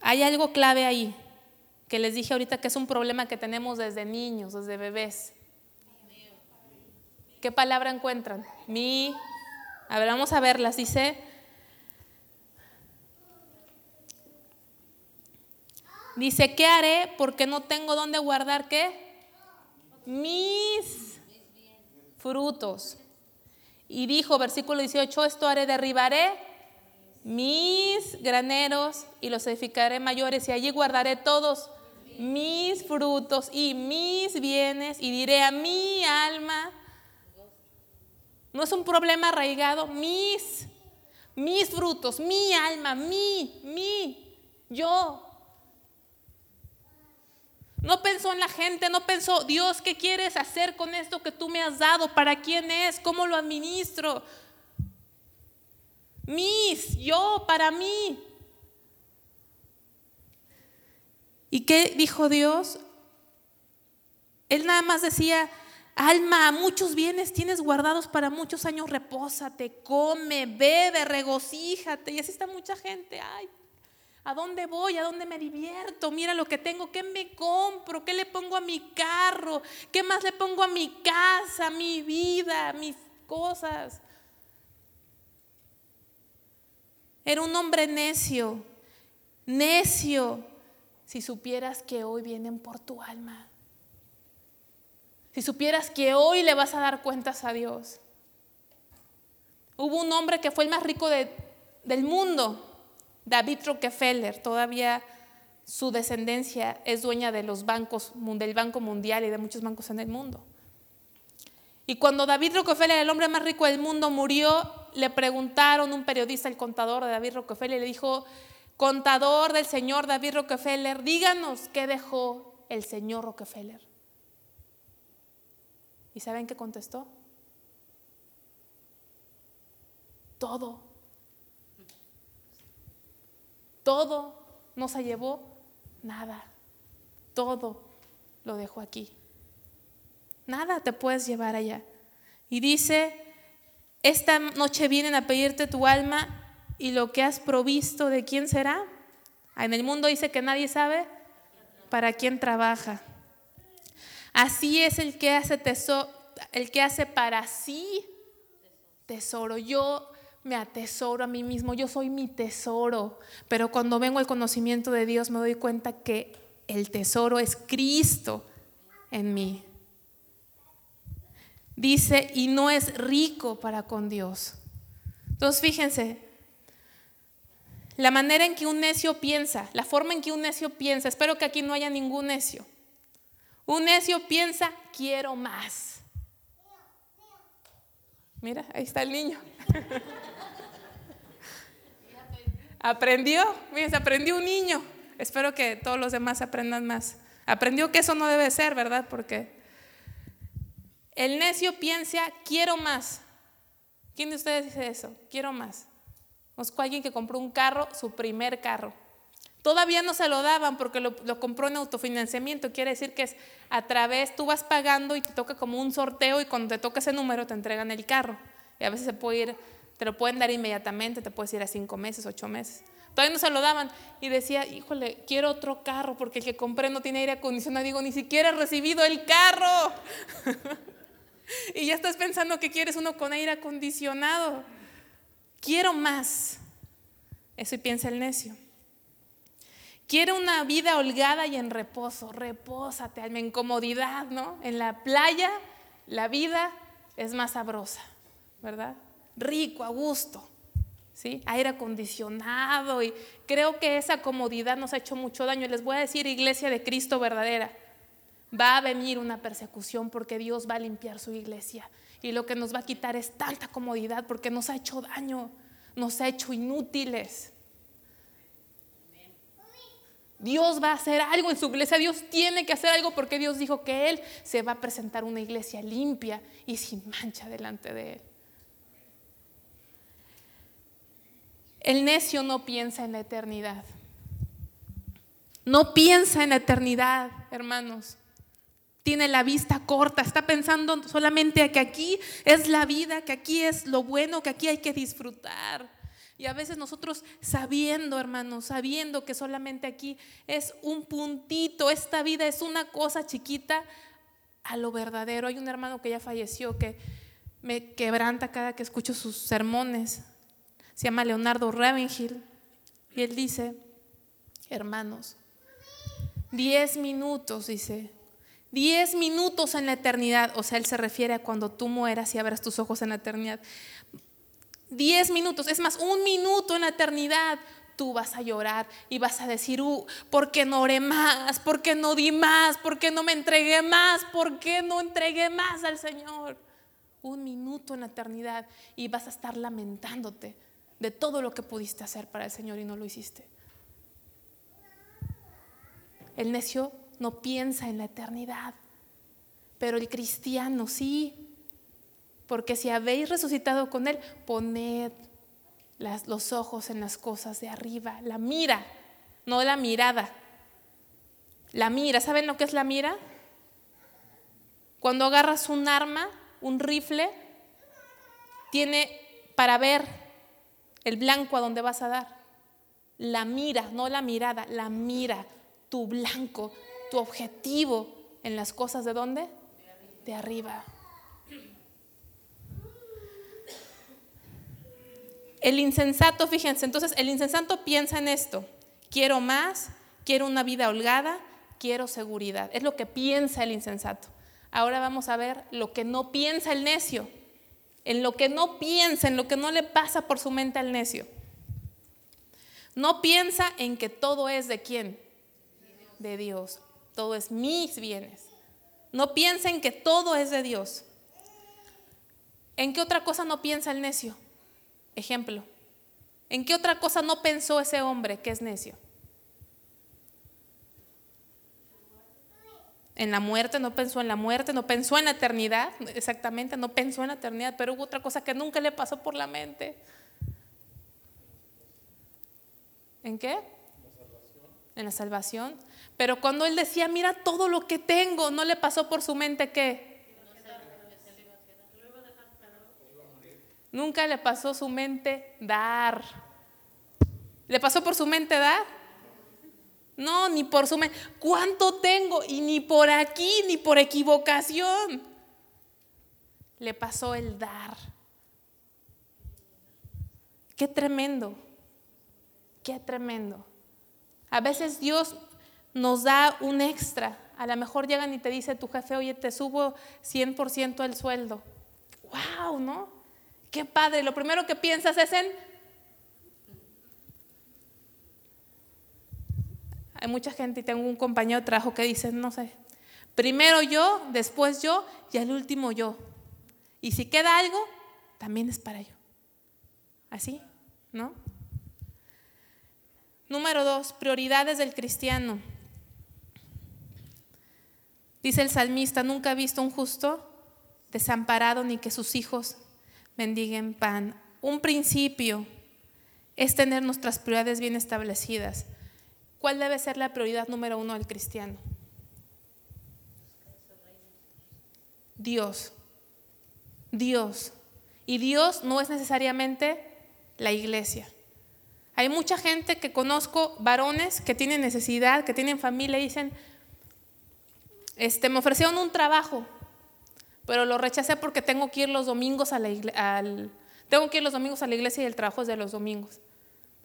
Hay algo clave ahí, que les dije ahorita que es un problema que tenemos desde niños, desde bebés. ¿Qué palabra encuentran? Mi. A ver, vamos a verlas. Dice, Dice, ¿qué haré? Porque no tengo dónde guardar qué? Mis frutos. Y dijo, versículo 18, esto haré, derribaré mis graneros y los edificaré mayores y allí guardaré todos mis frutos y mis bienes y diré a mi alma, no es un problema arraigado, mis, mis frutos, mi alma, mi, mi, yo, no pensó en la gente, no pensó, Dios, ¿qué quieres hacer con esto que tú me has dado? ¿Para quién es? ¿Cómo lo administro? Mis, yo, para mí. ¿Y qué dijo Dios? Él nada más decía, alma, muchos bienes tienes guardados para muchos años, repósate, come, bebe, regocíjate. Y así está mucha gente, ay, ¿A dónde voy? ¿A dónde me divierto? Mira lo que tengo, ¿qué me compro? ¿Qué le pongo a mi carro? ¿Qué más le pongo a mi casa, a mi vida, mis cosas? Era un hombre necio, necio, si supieras que hoy vienen por tu alma. Si supieras que hoy le vas a dar cuentas a Dios. Hubo un hombre que fue el más rico del mundo, David Rockefeller, todavía su descendencia es dueña de los bancos, del Banco Mundial y de muchos bancos en el mundo. Y cuando David Rockefeller, el hombre más rico del mundo, murió, le preguntaron un periodista, el contador de David Rockefeller, le dijo, contador del señor David Rockefeller, díganos qué dejó el señor Rockefeller. ¿Y saben qué contestó? Todo. Todo no se llevó nada. Todo lo dejó aquí. Nada te puedes llevar allá. Y dice, esta noche vienen a pedirte tu alma y lo que has provisto, ¿de quién será? En el mundo dice que nadie sabe para quién trabaja. Así es el que hace tesoro, el que hace para sí tesoro. Yo me atesoro a mí mismo, yo soy mi tesoro. Pero cuando vengo al conocimiento de Dios me doy cuenta que el tesoro es Cristo en mí. Dice, y no es rico para con Dios. Entonces fíjense, la manera en que un necio piensa, la forma en que un necio piensa, espero que aquí no haya ningún necio. Un necio piensa, quiero más. Mira, ahí está el niño. <laughs> Aprendió, miren, aprendió un niño. Espero que todos los demás aprendan más. Aprendió que eso no debe ser, ¿verdad? Porque el necio piensa, quiero más. ¿Quién de ustedes dice eso? Quiero más. Conozco a alguien que compró un carro, su primer carro. Todavía no se lo daban porque lo, lo, compró en autofinanciamiento. Quiere decir que es a través, tú vas pagando y te toca como un sorteo y cuando te toca ese número te entregan el carro. Y a veces se puede ir, te lo pueden dar inmediatamente, te puedes ir a cinco meses, ocho meses. Todavía no se lo daban. Y decía, híjole, quiero otro carro porque el que compré no tiene aire acondicionado. Digo, ni siquiera he recibido el carro. <laughs> y ya estás pensando que quieres uno con aire acondicionado. Quiero más. Eso piensa el necio. Quiere una vida holgada y en reposo. Repósate, en comodidad, ¿no? En la playa la vida es más sabrosa, ¿verdad? Rico, a gusto. ¿sí? aire acondicionado y creo que esa comodidad nos ha hecho mucho daño. Les voy a decir, iglesia de Cristo verdadera, va a venir una persecución porque Dios va a limpiar su iglesia y lo que nos va a quitar es tanta comodidad porque nos ha hecho daño, nos ha hecho inútiles. Dios va a hacer algo en su iglesia, Dios tiene que hacer algo porque Dios dijo que Él se va a presentar una iglesia limpia y sin mancha delante de Él. El necio no piensa en la eternidad. No piensa en la eternidad, hermanos. Tiene la vista corta, está pensando solamente que aquí es la vida, que aquí es lo bueno, que aquí hay que disfrutar. Y a veces nosotros sabiendo, hermanos, sabiendo que solamente aquí es un puntito, esta vida es una cosa chiquita a lo verdadero. Hay un hermano que ya falleció que me quebranta cada que escucho sus sermones se llama Leonardo Ravenhill, y él dice, hermanos, diez minutos, dice, diez minutos en la eternidad, o sea, él se refiere a cuando tú mueras y abras tus ojos en la eternidad. Diez minutos, es más, un minuto en la eternidad, tú vas a llorar y vas a decir, uh, ¿por qué no oré más? ¿Por qué no di más? ¿Por qué no me entregué más? ¿Por qué no entregué más al Señor? Un minuto en la eternidad y vas a estar lamentándote de todo lo que pudiste hacer para el Señor y no lo hiciste. El necio no piensa en la eternidad, pero el cristiano sí, porque si habéis resucitado con Él, poned los ojos en las cosas de arriba, la mira, no la mirada. La mira, ¿saben lo que es la mira? Cuando agarras un arma, un rifle, tiene para ver el blanco a donde vas a dar. La mira, no la mirada, la mira, tu blanco, tu objetivo en las cosas de dónde? De arriba. El insensato, fíjense, entonces el insensato piensa en esto. Quiero más, quiero una vida holgada, quiero seguridad. Es lo que piensa el insensato. Ahora vamos a ver lo que no piensa el necio en lo que no piensa, en lo que no le pasa por su mente al necio. No piensa en que todo es de quién? De Dios. Todo es mis bienes. No piensa en que todo es de Dios. ¿En qué otra cosa no piensa el necio? Ejemplo. ¿En qué otra cosa no pensó ese hombre que es necio? En la muerte, no pensó en la muerte, no pensó en la eternidad, exactamente, no pensó en la eternidad, pero hubo otra cosa que nunca le pasó por la mente. ¿En qué? En la salvación. Pero cuando él decía, mira todo lo que tengo, no le pasó por su mente qué? Nunca le pasó su mente dar. ¿Le pasó por su mente dar? No, ni por su. ¿Cuánto tengo? Y ni por aquí, ni por equivocación. Le pasó el dar. Qué tremendo. Qué tremendo. A veces Dios nos da un extra. A lo mejor llegan y te dice tu jefe, oye, te subo 100% el sueldo. ¡Wow! ¿No? Qué padre. Lo primero que piensas es en Hay mucha gente y tengo un compañero de trabajo que dice, no sé, primero yo, después yo y al último yo. Y si queda algo, también es para yo. ¿Así? ¿No? Número dos, prioridades del cristiano. Dice el salmista, nunca ha visto un justo desamparado ni que sus hijos mendiguen pan. Un principio es tener nuestras prioridades bien establecidas. ¿Cuál debe ser la prioridad número uno del cristiano? Dios. Dios. Y Dios no es necesariamente la iglesia. Hay mucha gente que conozco, varones que tienen necesidad, que tienen familia y dicen, este, me ofrecieron un trabajo, pero lo rechacé porque tengo que ir los domingos a la tengo que ir los domingos a la iglesia y el trabajo es de los domingos.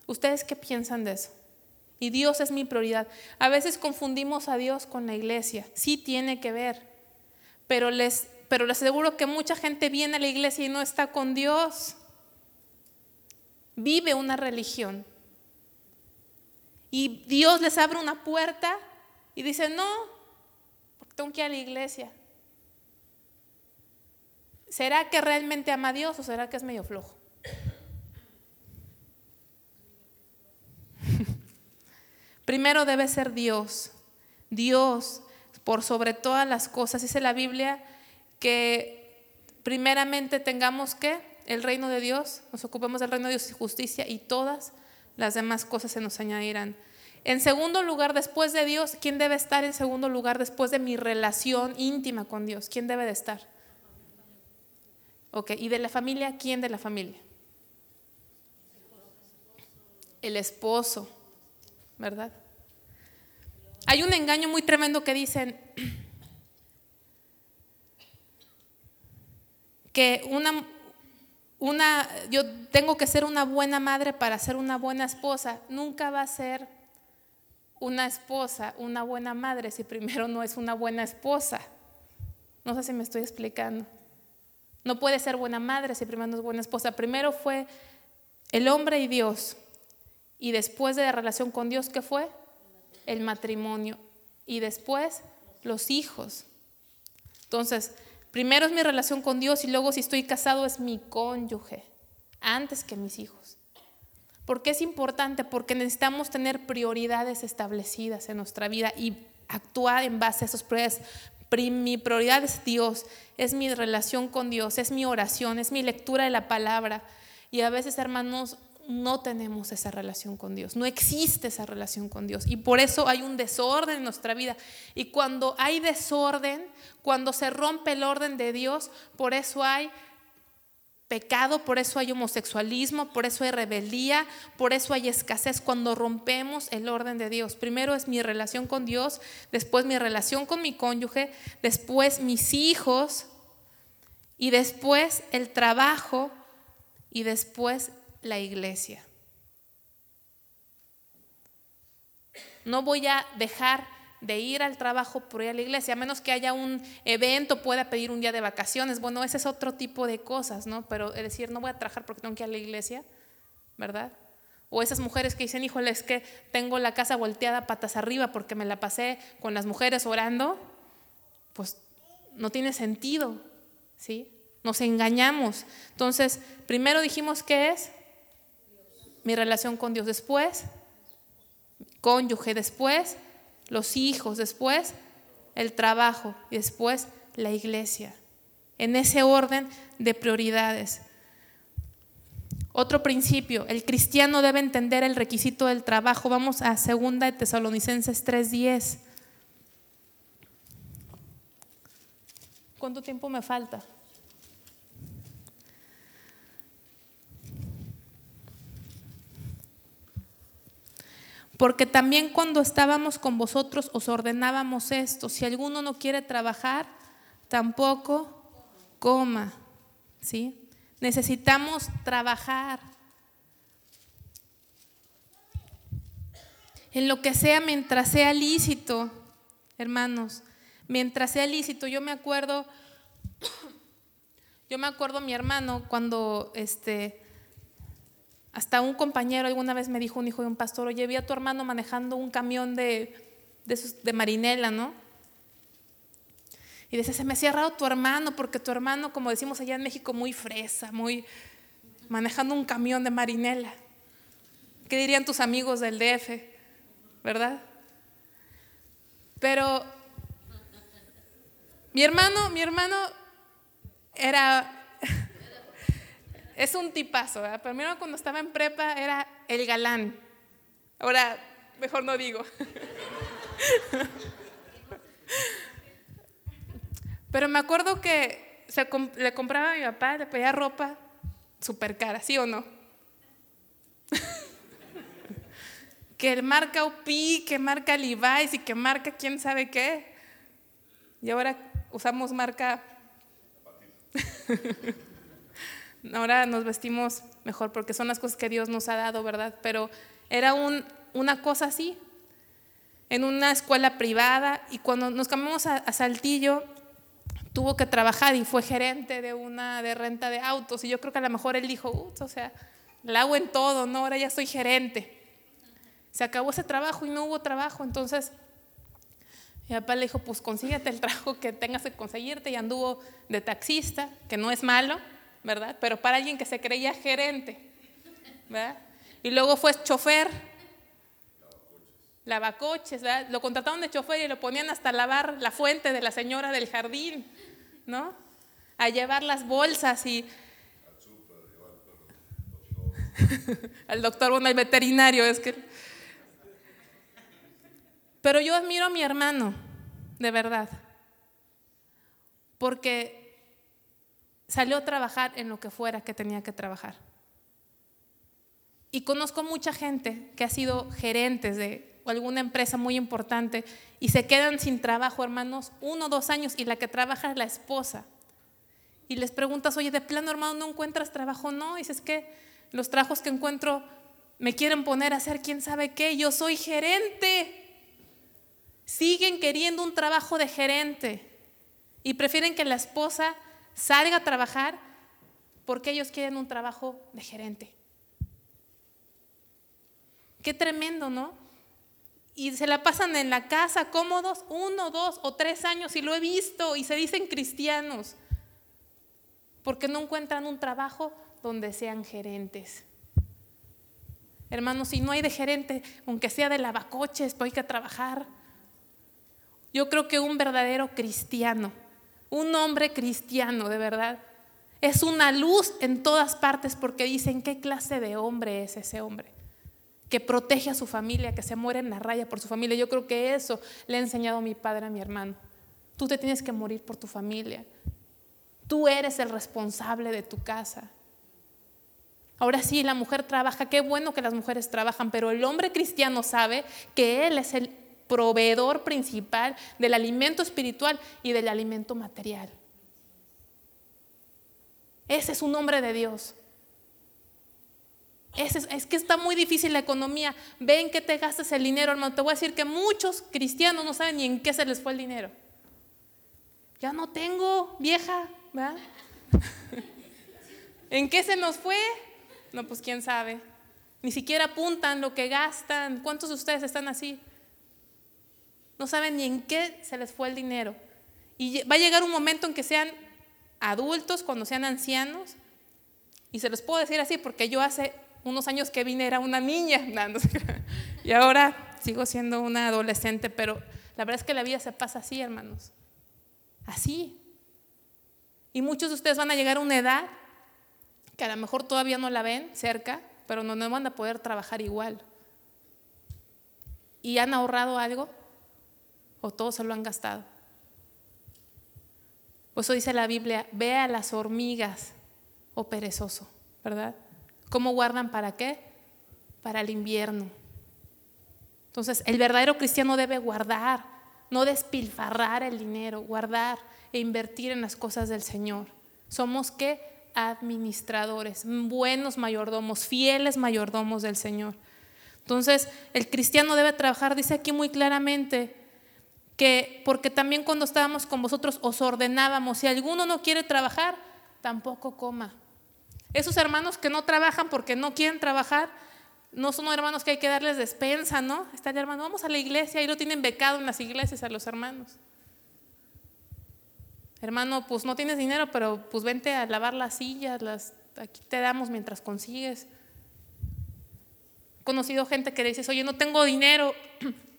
¿Ustedes qué piensan de eso? Y Dios es mi prioridad. A veces confundimos a Dios con la iglesia. Sí tiene que ver. Pero les, pero les aseguro que mucha gente viene a la iglesia y no está con Dios. Vive una religión. Y Dios les abre una puerta y dice, no, porque tengo que ir a la iglesia. ¿Será que realmente ama a Dios o será que es medio flojo? Primero debe ser Dios. Dios por sobre todas las cosas. Dice la Biblia que primeramente tengamos que el reino de Dios, nos ocupemos del reino de Dios y justicia y todas las demás cosas se nos añadirán. En segundo lugar, después de Dios, ¿quién debe estar en segundo lugar después de mi relación íntima con Dios? ¿Quién debe de estar? Ok, ¿y de la familia? ¿Quién de la familia? El esposo, ¿verdad? Hay un engaño muy tremendo que dicen que una, una, yo tengo que ser una buena madre para ser una buena esposa. Nunca va a ser una esposa una buena madre si primero no es una buena esposa. No sé si me estoy explicando. No puede ser buena madre si primero no es buena esposa. Primero fue el hombre y Dios. Y después de la relación con Dios, ¿qué fue? el matrimonio y después los hijos. Entonces, primero es mi relación con Dios y luego si estoy casado es mi cónyuge, antes que mis hijos. ¿Por qué es importante? Porque necesitamos tener prioridades establecidas en nuestra vida y actuar en base a esas prioridades. Mi prioridad es Dios, es mi relación con Dios, es mi oración, es mi lectura de la palabra. Y a veces, hermanos, no tenemos esa relación con Dios, no existe esa relación con Dios y por eso hay un desorden en nuestra vida. Y cuando hay desorden, cuando se rompe el orden de Dios, por eso hay pecado, por eso hay homosexualismo, por eso hay rebeldía, por eso hay escasez cuando rompemos el orden de Dios. Primero es mi relación con Dios, después mi relación con mi cónyuge, después mis hijos y después el trabajo y después la iglesia. No voy a dejar de ir al trabajo por ir a la iglesia, a menos que haya un evento, pueda pedir un día de vacaciones. Bueno, ese es otro tipo de cosas, ¿no? Pero es decir, no voy a trabajar porque tengo que ir a la iglesia, ¿verdad? O esas mujeres que dicen, híjole, es que tengo la casa volteada patas arriba porque me la pasé con las mujeres orando, pues no tiene sentido, ¿sí? Nos engañamos. Entonces, primero dijimos que es mi relación con Dios después, cónyuge después, los hijos después, el trabajo y después la iglesia. En ese orden de prioridades. Otro principio, el cristiano debe entender el requisito del trabajo. Vamos a 2 de Tesalonicenses 3:10. ¿Cuánto tiempo me falta? Porque también cuando estábamos con vosotros os ordenábamos esto, si alguno no quiere trabajar, tampoco coma. ¿Sí? Necesitamos trabajar. En lo que sea mientras sea lícito, hermanos, mientras sea lícito. Yo me acuerdo, <coughs> yo me acuerdo mi hermano cuando este hasta un compañero alguna vez me dijo, un hijo de un pastor, oye, vi a tu hermano manejando un camión de, de, marinela, ¿no? Y dice, se me ha cerrado tu hermano, porque tu hermano, como decimos allá en México, muy fresa, muy manejando un camión de marinela. ¿Qué dirían tus amigos del DF? ¿Verdad? Pero mi hermano, mi hermano era, es un tipazo, ¿verdad? Primero cuando estaba en prepa era el galán. Ahora, mejor no digo. Pero me acuerdo que le compraba a mi papá, le pedía ropa súper cara, ¿sí o no? <laughs> que marca UPI, que marca Levi's y que marca quién sabe qué. Y ahora usamos marca... <laughs> ahora nos vestimos mejor porque son las cosas que Dios nos ha dado, ¿verdad? Pero era un, una cosa así, en una escuela privada y cuando nos cambiamos a Saltillo, tuvo que trabajar y fue gerente de una de renta de autos. Y yo creo que a lo mejor él dijo, o sea, la hago en todo, ¿no? Ahora ya soy gerente. Se acabó ese trabajo y no hubo trabajo. Entonces, mi papá le dijo, pues consíguete el trabajo que tengas que conseguirte. Y anduvo de taxista, que no es malo, ¿verdad? Pero para alguien que se creía gerente, ¿verdad? Y luego fue chofer, lavacoches, ¿verdad? Lo contrataron de chofer y lo ponían hasta lavar la fuente de la señora del jardín. ¿no? A llevar las bolsas y... <laughs> al doctor, bueno, al veterinario, es que... Pero yo admiro a mi hermano, de verdad, porque salió a trabajar en lo que fuera que tenía que trabajar. Y conozco mucha gente que ha sido gerentes de alguna empresa muy importante y se quedan sin trabajo, hermanos, uno o dos años y la que trabaja es la esposa. Y les preguntas, oye, de plano, hermano, ¿no encuentras trabajo? No, dices que los trabajos que encuentro me quieren poner a hacer quién sabe qué, yo soy gerente. Siguen queriendo un trabajo de gerente y prefieren que la esposa salga a trabajar porque ellos quieren un trabajo de gerente. Qué tremendo, ¿no? y se la pasan en la casa cómodos uno, dos o tres años y lo he visto y se dicen cristianos porque no encuentran un trabajo donde sean gerentes. Hermanos, si no hay de gerente, aunque sea de lavacoches, pues hay que trabajar. Yo creo que un verdadero cristiano, un hombre cristiano de verdad, es una luz en todas partes porque dicen qué clase de hombre es ese hombre que protege a su familia, que se muere en la raya por su familia. Yo creo que eso le ha enseñado mi padre a mi hermano. Tú te tienes que morir por tu familia. Tú eres el responsable de tu casa. Ahora sí, la mujer trabaja, qué bueno que las mujeres trabajan, pero el hombre cristiano sabe que él es el proveedor principal del alimento espiritual y del alimento material. Ese es un hombre de Dios. Es, que está muy difícil la economía. Ven que te gastas el dinero, hermano. Te voy a decir que muchos cristianos no saben ni en qué se les fue el dinero. Ya no tengo, vieja, ¿verdad? <laughs> ¿En qué se nos fue? No, pues quién sabe. Ni siquiera apuntan lo que gastan. ¿Cuántos de ustedes están así? No saben ni en qué se les fue el dinero. Y va a llegar un momento en que sean adultos, cuando sean ancianos. Y se los puedo decir así porque yo hace unos años que vine era una niña, <laughs> y ahora sigo siendo una adolescente, pero la verdad es que la vida se pasa así, hermanos. Así. Y muchos de ustedes van a llegar a una edad que a lo mejor todavía no la ven cerca, pero no, no van a poder trabajar igual. ¿Y han ahorrado algo? ¿O todos se lo han gastado? Por eso dice la Biblia, ve a las hormigas, oh perezoso, ¿verdad? ¿Cómo guardan para qué? Para el invierno. Entonces, el verdadero cristiano debe guardar, no despilfarrar el dinero, guardar e invertir en las cosas del Señor. Somos qué? Administradores, buenos mayordomos, fieles mayordomos del Señor. Entonces, el cristiano debe trabajar, dice aquí muy claramente, que porque también cuando estábamos con vosotros os ordenábamos, si alguno no quiere trabajar, tampoco coma. Esos hermanos que no trabajan porque no quieren trabajar, no son hermanos que hay que darles despensa, ¿no? Está el hermano, vamos a la iglesia, y lo tienen becado en las iglesias a los hermanos. hermano, pues no tienes dinero, pero pues vente a lavar las sillas, las, aquí te damos mientras consigues. He conocido gente que le dices, oye, no tengo dinero, <clears throat>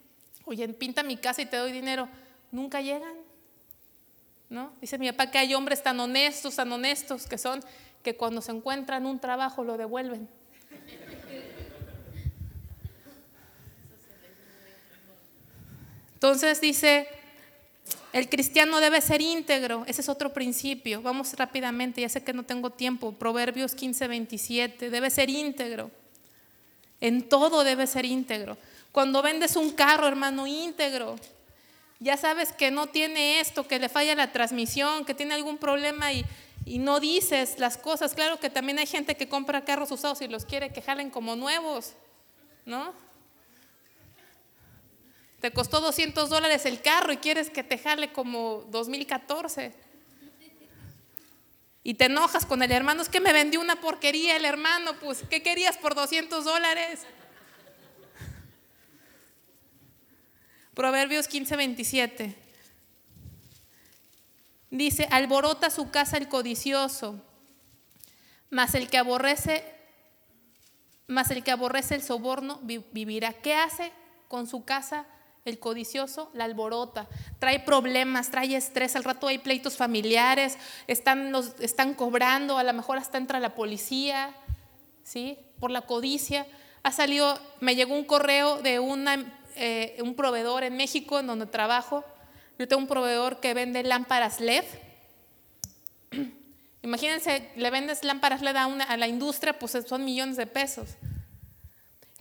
oye, pinta mi casa y te doy dinero. Nunca llegan. ¿No? Dice mi papá que hay hombres tan honestos, tan honestos, que son que cuando se encuentran un trabajo lo devuelven. Entonces dice, el cristiano debe ser íntegro, ese es otro principio. Vamos rápidamente, ya sé que no tengo tiempo. Proverbios 15, 27, debe ser íntegro. En todo debe ser íntegro. Cuando vendes un carro, hermano, íntegro. Ya sabes que no tiene esto, que le falla la transmisión, que tiene algún problema y, no dices las cosas. Claro que también hay gente que compra carros usados y los quiere que jalen como nuevos, ¿no? Te costó 200 dólares el carro y quieres que te jale como 2014. Y te enojas con el hermano, es que me vendió una porquería el hermano, pues, ¿qué querías por 200 dólares? Proverbios 15, 27. Dice, alborota su casa el codicioso, mas el que aborrece, mas el que aborrece el soborno vivirá. ¿Qué hace con su casa el codicioso la alborota, trae problemas, trae estrés, al rato hay pleitos familiares, están, están cobrando, a lo mejor hasta entra la policía, ¿sí? Por la codicia. Ha salido, me llegó un correo de una, eh, un proveedor en México en donde trabajo. Yo tengo un proveedor que vende lámparas LED. <clears throat> Imagínense, le vendes lámparas LED a, una, a la industria, pues son millones de pesos.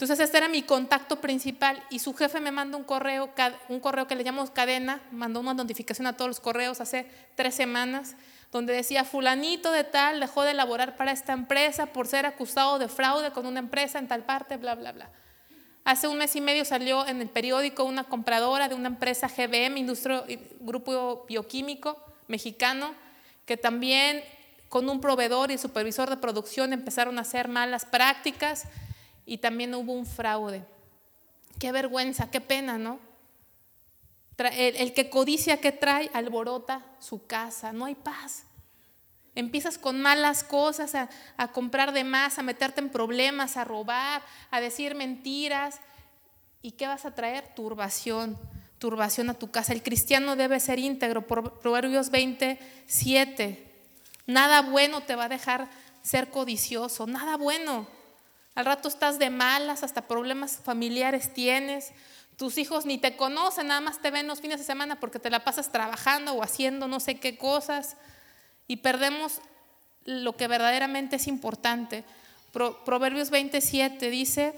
Entonces este era mi contacto principal y su jefe me manda un correo, un correo que le llamamos cadena, mandó una notificación a todos los correos hace tres semanas, donde decía fulanito de tal dejó de laborar para esta empresa por ser acusado de fraude con una empresa en tal parte, bla, bla, bla. Hace un mes y medio salió en el periódico una compradora de una empresa GBM, Industria, Grupo Bioquímico Mexicano, que también con un proveedor y supervisor de producción empezaron a hacer malas prácticas y también hubo un fraude. Qué vergüenza, qué pena, ¿no? El, que codicia que trae alborota su casa, no hay paz. Empiezas con malas cosas, a, comprar de más, a meterte en problemas, a robar, a decir mentiras. ¿Y qué vas a traer? Turbación, turbación a tu casa. El cristiano debe ser íntegro. Proverbios 27. Nada bueno te va a dejar ser codicioso, nada bueno. Al rato estás de malas, hasta problemas familiares tienes. Tus hijos ni te conocen, nada más te ven los fines de semana porque te la pasas trabajando o haciendo no sé qué cosas. Y perdemos lo que verdaderamente es importante. Proverbios 27 dice,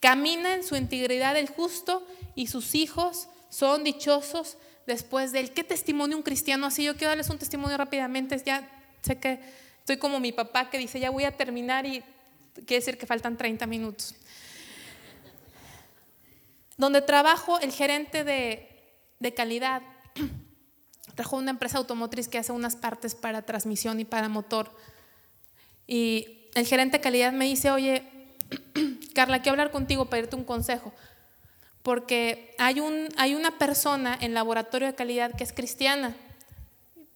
camina en su integridad el justo y sus hijos son dichosos después de él. ¿Qué testimonio un cristiano así? Yo quiero darles un testimonio rápidamente. Ya sé que estoy como mi papá que dice, ya voy a terminar y quiere decir que faltan 30 minutos. Donde trabajo, el gerente de, calidad trajo una empresa automotriz que hace unas partes para transmisión y para motor. Y el gerente de calidad me dice, oye, <clears throat> Carla, quiero hablar contigo, pedirte un consejo. Porque hay, un, hay una persona en laboratorio de calidad que es cristiana.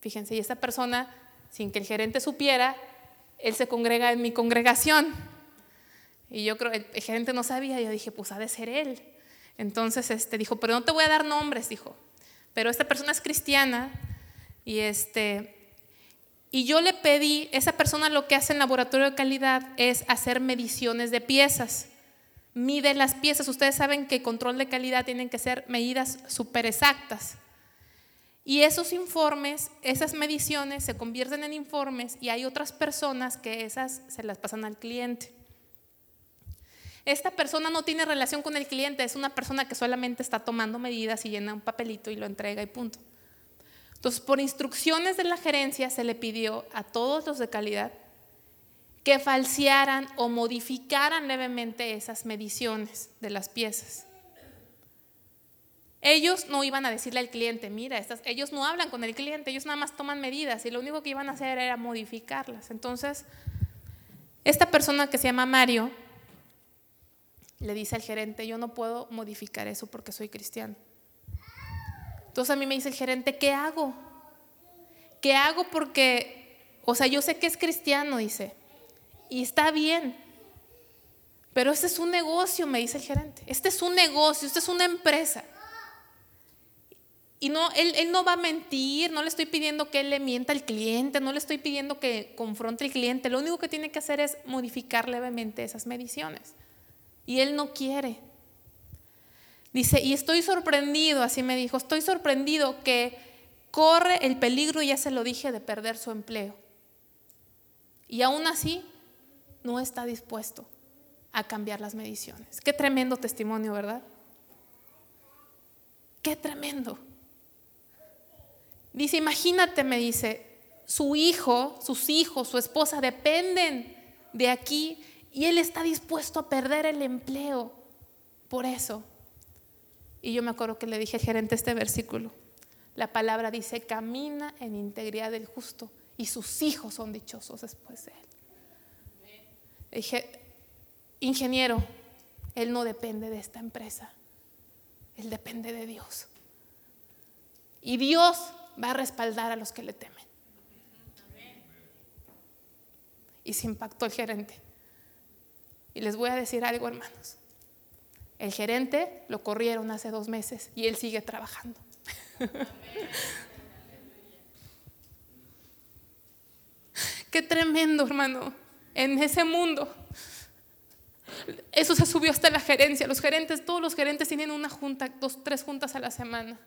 Fíjense, y esa persona, sin que el gerente supiera, él se congrega en mi congregación. Y yo creo, el, gerente no sabía, yo dije, pues ha de ser él. Entonces este, dijo, pero no te voy a dar nombres, dijo, pero esta persona es cristiana y este... Y yo le pedí, esa persona lo que hace en laboratorio de calidad es hacer mediciones de piezas. Mide las piezas. Ustedes saben que control de calidad tienen que ser medidas súper exactas. Y esos informes, esas mediciones se convierten en informes y hay otras personas que esas se las pasan al cliente. Esta persona no tiene relación con el cliente, es una persona que solamente está tomando medidas y llena un papelito y lo entrega y punto. Entonces, por instrucciones de la gerencia se le pidió a todos los de calidad que falsearan o modificaran levemente esas mediciones de las piezas. Ellos no iban a decirle al cliente, mira, estas, ellos no hablan con el cliente, ellos nada más toman medidas y lo único que iban a hacer era modificarlas. Entonces, esta persona que se llama Mario le dice al gerente, yo no puedo modificar eso porque soy cristiano. Entonces a mí me dice el gerente, ¿qué hago? ¿qué hago porque, o sea, yo sé que es cristiano, dice, y está bien, pero este es un negocio, me dice el gerente, este es un negocio, este es una empresa. Y no, él, él, no va a mentir, no le estoy pidiendo que él le mienta al cliente, no le estoy pidiendo que confronte al cliente, lo único que tiene que hacer es modificar levemente esas mediciones. Y él no quiere. Dice, y estoy sorprendido, así me dijo, estoy sorprendido que corre el peligro, ya se lo dije, de perder su empleo. Y aún así no está dispuesto a cambiar las mediciones. Qué tremendo testimonio, ¿verdad? Qué tremendo. Dice, imagínate, me dice, su hijo, sus hijos, su esposa dependen de aquí y él está dispuesto a perder el empleo por eso. Y yo me acuerdo que le dije al gerente este versículo. La palabra dice, camina en integridad del justo y sus hijos son dichosos después de él. Dije, ingeniero, él no depende de esta empresa, él depende de Dios. Y Dios va a respaldar a los que le temen. Y se impactó el gerente. Y les voy a decir algo, hermanos. El gerente lo corrieron hace dos meses y él sigue trabajando. <laughs> Qué tremendo, hermano, en ese mundo. Eso se subió hasta la gerencia. Los gerentes, todos los gerentes tienen una junta, dos, tres juntas a la semana.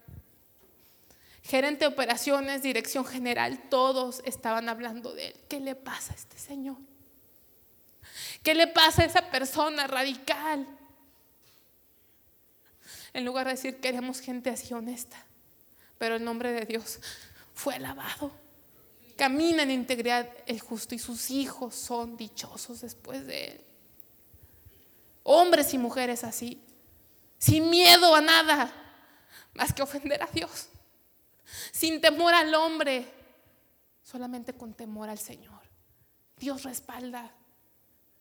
Gerente de operaciones, dirección general, todos estaban hablando de él. ¿Qué le pasa a este señor? ¿Qué le pasa a esa persona radical? en lugar de decir queremos gente así honesta. Pero el nombre de Dios fue alabado. Camina en integridad el justo y sus hijos son dichosos después de él. Hombres y mujeres así, sin miedo a nada, más que ofender a Dios, sin temor al hombre, solamente con temor al Señor. Dios respalda,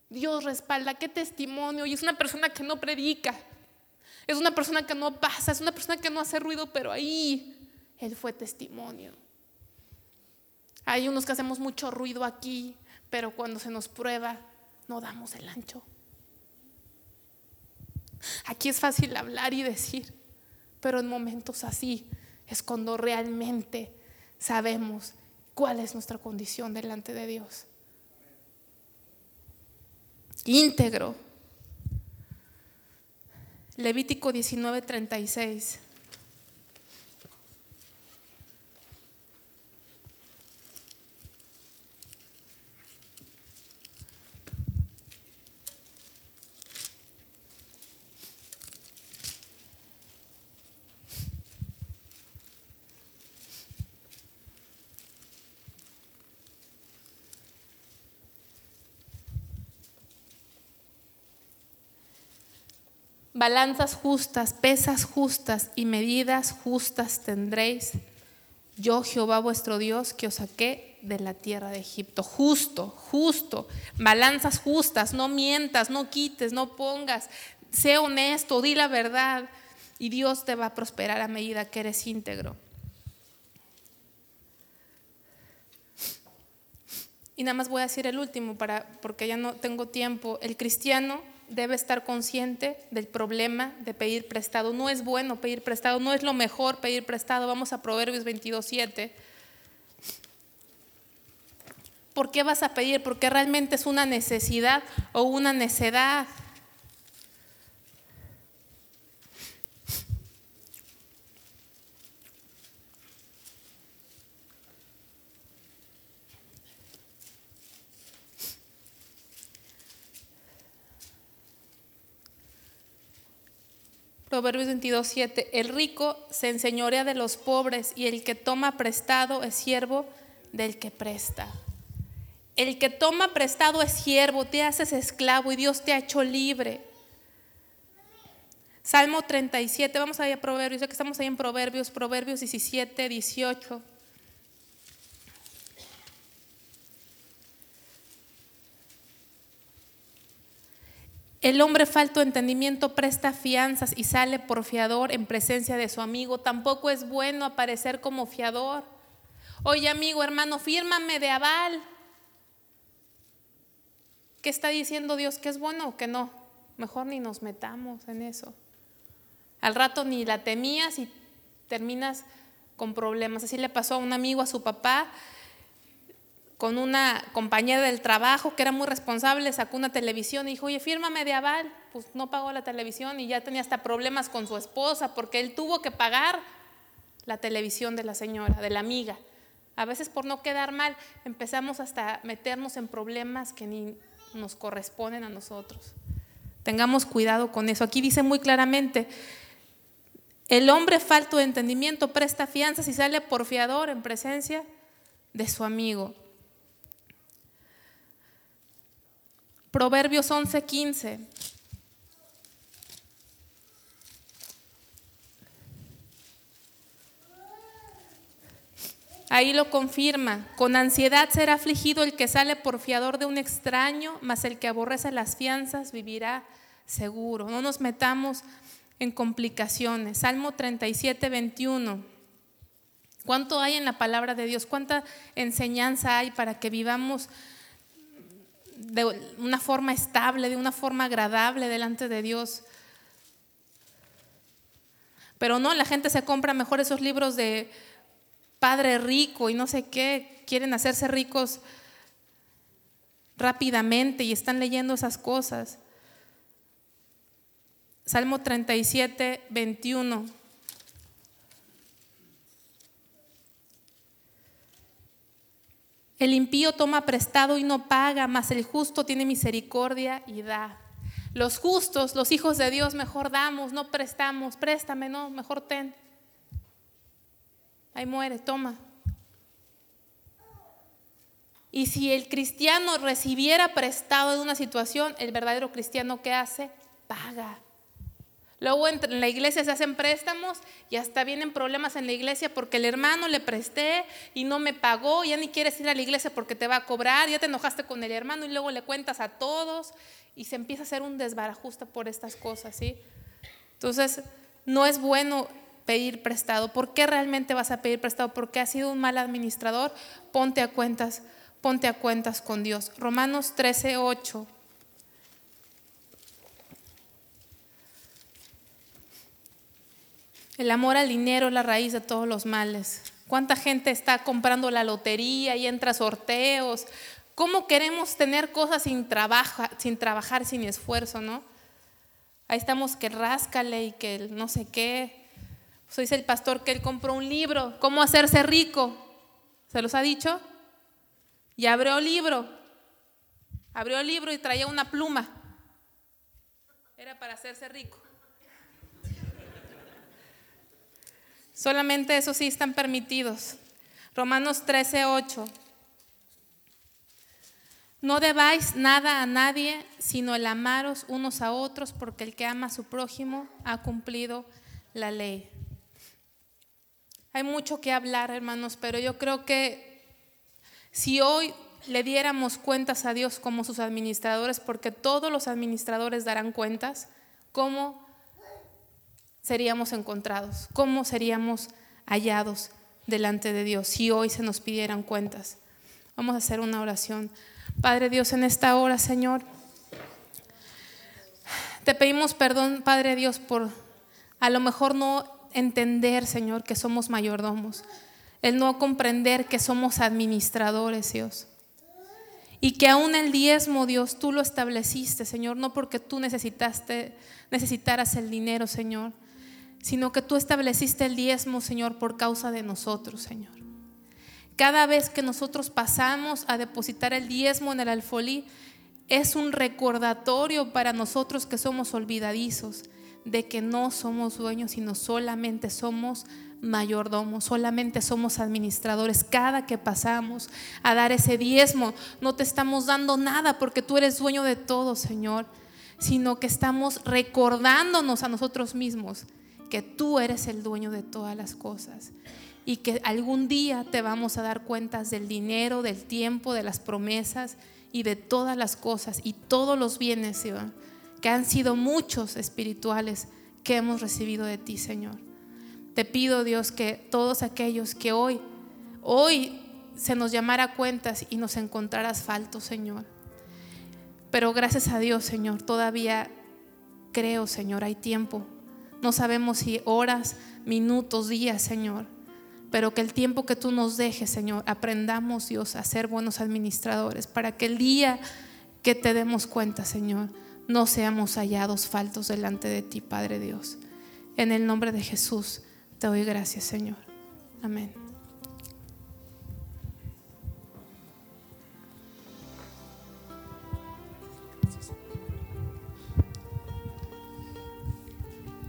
Dios respalda, qué testimonio. Y es una persona que no predica, es una persona que no pasa, es una persona que no hace ruido, pero ahí Él fue testimonio. Hay unos que hacemos mucho ruido aquí, pero cuando se nos prueba, no damos el ancho. Aquí es fácil hablar y decir, pero en momentos así es cuando realmente sabemos cuál es nuestra condición delante de Dios. Íntegro, Levítico 19:36. Balanzas justas, pesas justas y medidas justas tendréis. Yo, Jehová vuestro Dios, que os saqué de la tierra de Egipto. Justo, justo. Balanzas justas, no mientas, no quites, no pongas. Sé honesto, di la verdad. Y Dios te va a prosperar a medida que eres íntegro. Y nada más voy a decir el último para, porque ya no tengo tiempo. El cristiano debe estar consciente del problema de pedir prestado. No es bueno pedir prestado, no es lo mejor pedir prestado. Vamos a Proverbios 22.7. ¿Por qué vas a pedir? Porque realmente es una necesidad o una necedad. Proverbios 22, 7. El rico se enseñorea de los pobres y el que toma prestado es siervo del que presta. El que toma prestado es siervo, te haces esclavo y Dios te ha hecho libre. Salmo 37, vamos a ir a Proverbios, ya que estamos ahí en Proverbios, Proverbios 17, 18. El hombre falto de entendimiento presta fianzas y sale por fiador en presencia de su amigo. Tampoco es bueno aparecer como fiador. Oye amigo, hermano, fírmame de aval. ¿Qué está diciendo Dios? ¿Que es bueno o que no? Mejor ni nos metamos en eso. Al rato ni la temías y terminas con problemas. Así le pasó a un amigo, a su papá, con una compañera del trabajo que era muy responsable, sacó una televisión y dijo, oye, fírmame de aval. Pues no pagó la televisión y ya tenía hasta problemas con su esposa porque él tuvo que pagar la televisión de la señora, de la amiga. A veces por no quedar mal empezamos hasta meternos en problemas que ni nos corresponden a nosotros. Tengamos cuidado con eso. Aquí dice muy claramente, el hombre falto de entendimiento presta fianzas y sale por fiador en presencia de su amigo. Proverbios 11:15. Ahí lo confirma. Con ansiedad será afligido el que sale por fiador de un extraño, mas el que aborrece las fianzas vivirá seguro. No nos metamos en complicaciones. Salmo 37, 21. ¿Cuánto hay en la palabra de Dios? ¿Cuánta enseñanza hay para que vivamos de una forma estable, de una forma agradable delante de Dios? Pero no, la gente se compra mejor esos libros de padre rico y no sé qué, quieren hacerse ricos rápidamente y están leyendo esas cosas. Salmo 37, 21. El impío toma prestado y no paga, mas el justo tiene misericordia y da. Los justos, los hijos de Dios, mejor damos, no prestamos, préstame, no, mejor ten. Ahí muere, toma. Y si el cristiano recibiera prestado de una situación, el verdadero cristiano, ¿qué hace? Paga. Luego en la iglesia se hacen préstamos y hasta vienen problemas en la iglesia porque el hermano le presté y no me pagó, ya ni quieres ir a la iglesia porque te va a cobrar, ya te enojaste con el hermano y luego le cuentas a todos y se empieza a hacer un desbarajuste por estas cosas, ¿sí? Entonces, no es bueno pedir prestado. ¿Por qué realmente vas a pedir prestado? Porque has sido un mal administrador. Ponte a cuentas, ponte a cuentas con Dios. Romanos 13, 8. El amor al dinero es la raíz de todos los males. ¿Cuánta gente está comprando la lotería y entra sorteos? ¿Cómo queremos tener cosas sin, sin trabajar, sin esfuerzo, no? Ahí estamos que ráscale y que no sé qué. Pues dice el pastor que él compró un libro, ¿Cómo hacerse rico? ¿Se los ha dicho? Y abrió el libro. Abrió el libro y traía una pluma. Era para hacerse rico. Solamente eso sí están permitidos. Romanos 13, 8. No debáis nada a nadie, sino el amaros unos a otros, porque el que ama a su prójimo ha cumplido la ley. Hay mucho que hablar, hermanos, pero yo creo que si hoy le diéramos cuentas a Dios como sus administradores, porque todos los administradores darán cuentas, ¿cómo seríamos encontrados? ¿Cómo seríamos hallados delante de Dios si hoy se nos pidieran cuentas? Vamos a hacer una oración. Padre Dios, en esta hora, Señor, te pedimos perdón, Padre Dios, por a lo mejor no entender, Señor, que somos mayordomos, el no comprender que somos administradores, Dios. Y que aún el diezmo, Dios, tú lo estableciste, Señor, no porque tú necesitaste, necesitaras el dinero, Señor, sino que tú estableciste el diezmo, Señor, por causa de nosotros, Señor. Cada vez que nosotros pasamos a depositar el diezmo en el alfolí, es un recordatorio para nosotros que somos olvidadizos de que no somos dueños, sino solamente somos mayordomos, solamente somos administradores. Cada que pasamos a dar ese diezmo, no te estamos dando nada porque tú eres dueño de todo, Señor, sino que estamos recordándonos a nosotros mismos que tú eres el dueño de todas las cosas y que algún día te vamos a dar cuentas del dinero, del tiempo, de las promesas y de todas las cosas y todos los bienes, Señor, que han sido muchos espirituales que hemos recibido de ti, Señor. Te pido, Dios, que todos aquellos que hoy hoy se nos llamara cuentas y nos encontraras falto, Señor. Pero gracias a Dios, Señor, todavía creo, Señor, hay tiempo. No sabemos si horas, minutos, días, Señor. Pero que el tiempo que tú nos dejes, Señor, aprendamos, Dios, a ser buenos administradores, para que el día que te demos cuenta, Señor, no seamos hallados faltos delante de ti, Padre Dios. En el nombre de Jesús te doy gracias, Señor. Amén.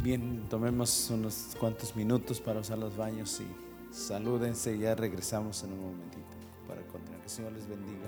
Bien, tomemos unos cuantos minutos para usar los baños y salúdense y ya regresamos en un momentito para continuar. Que el Señor les bendiga.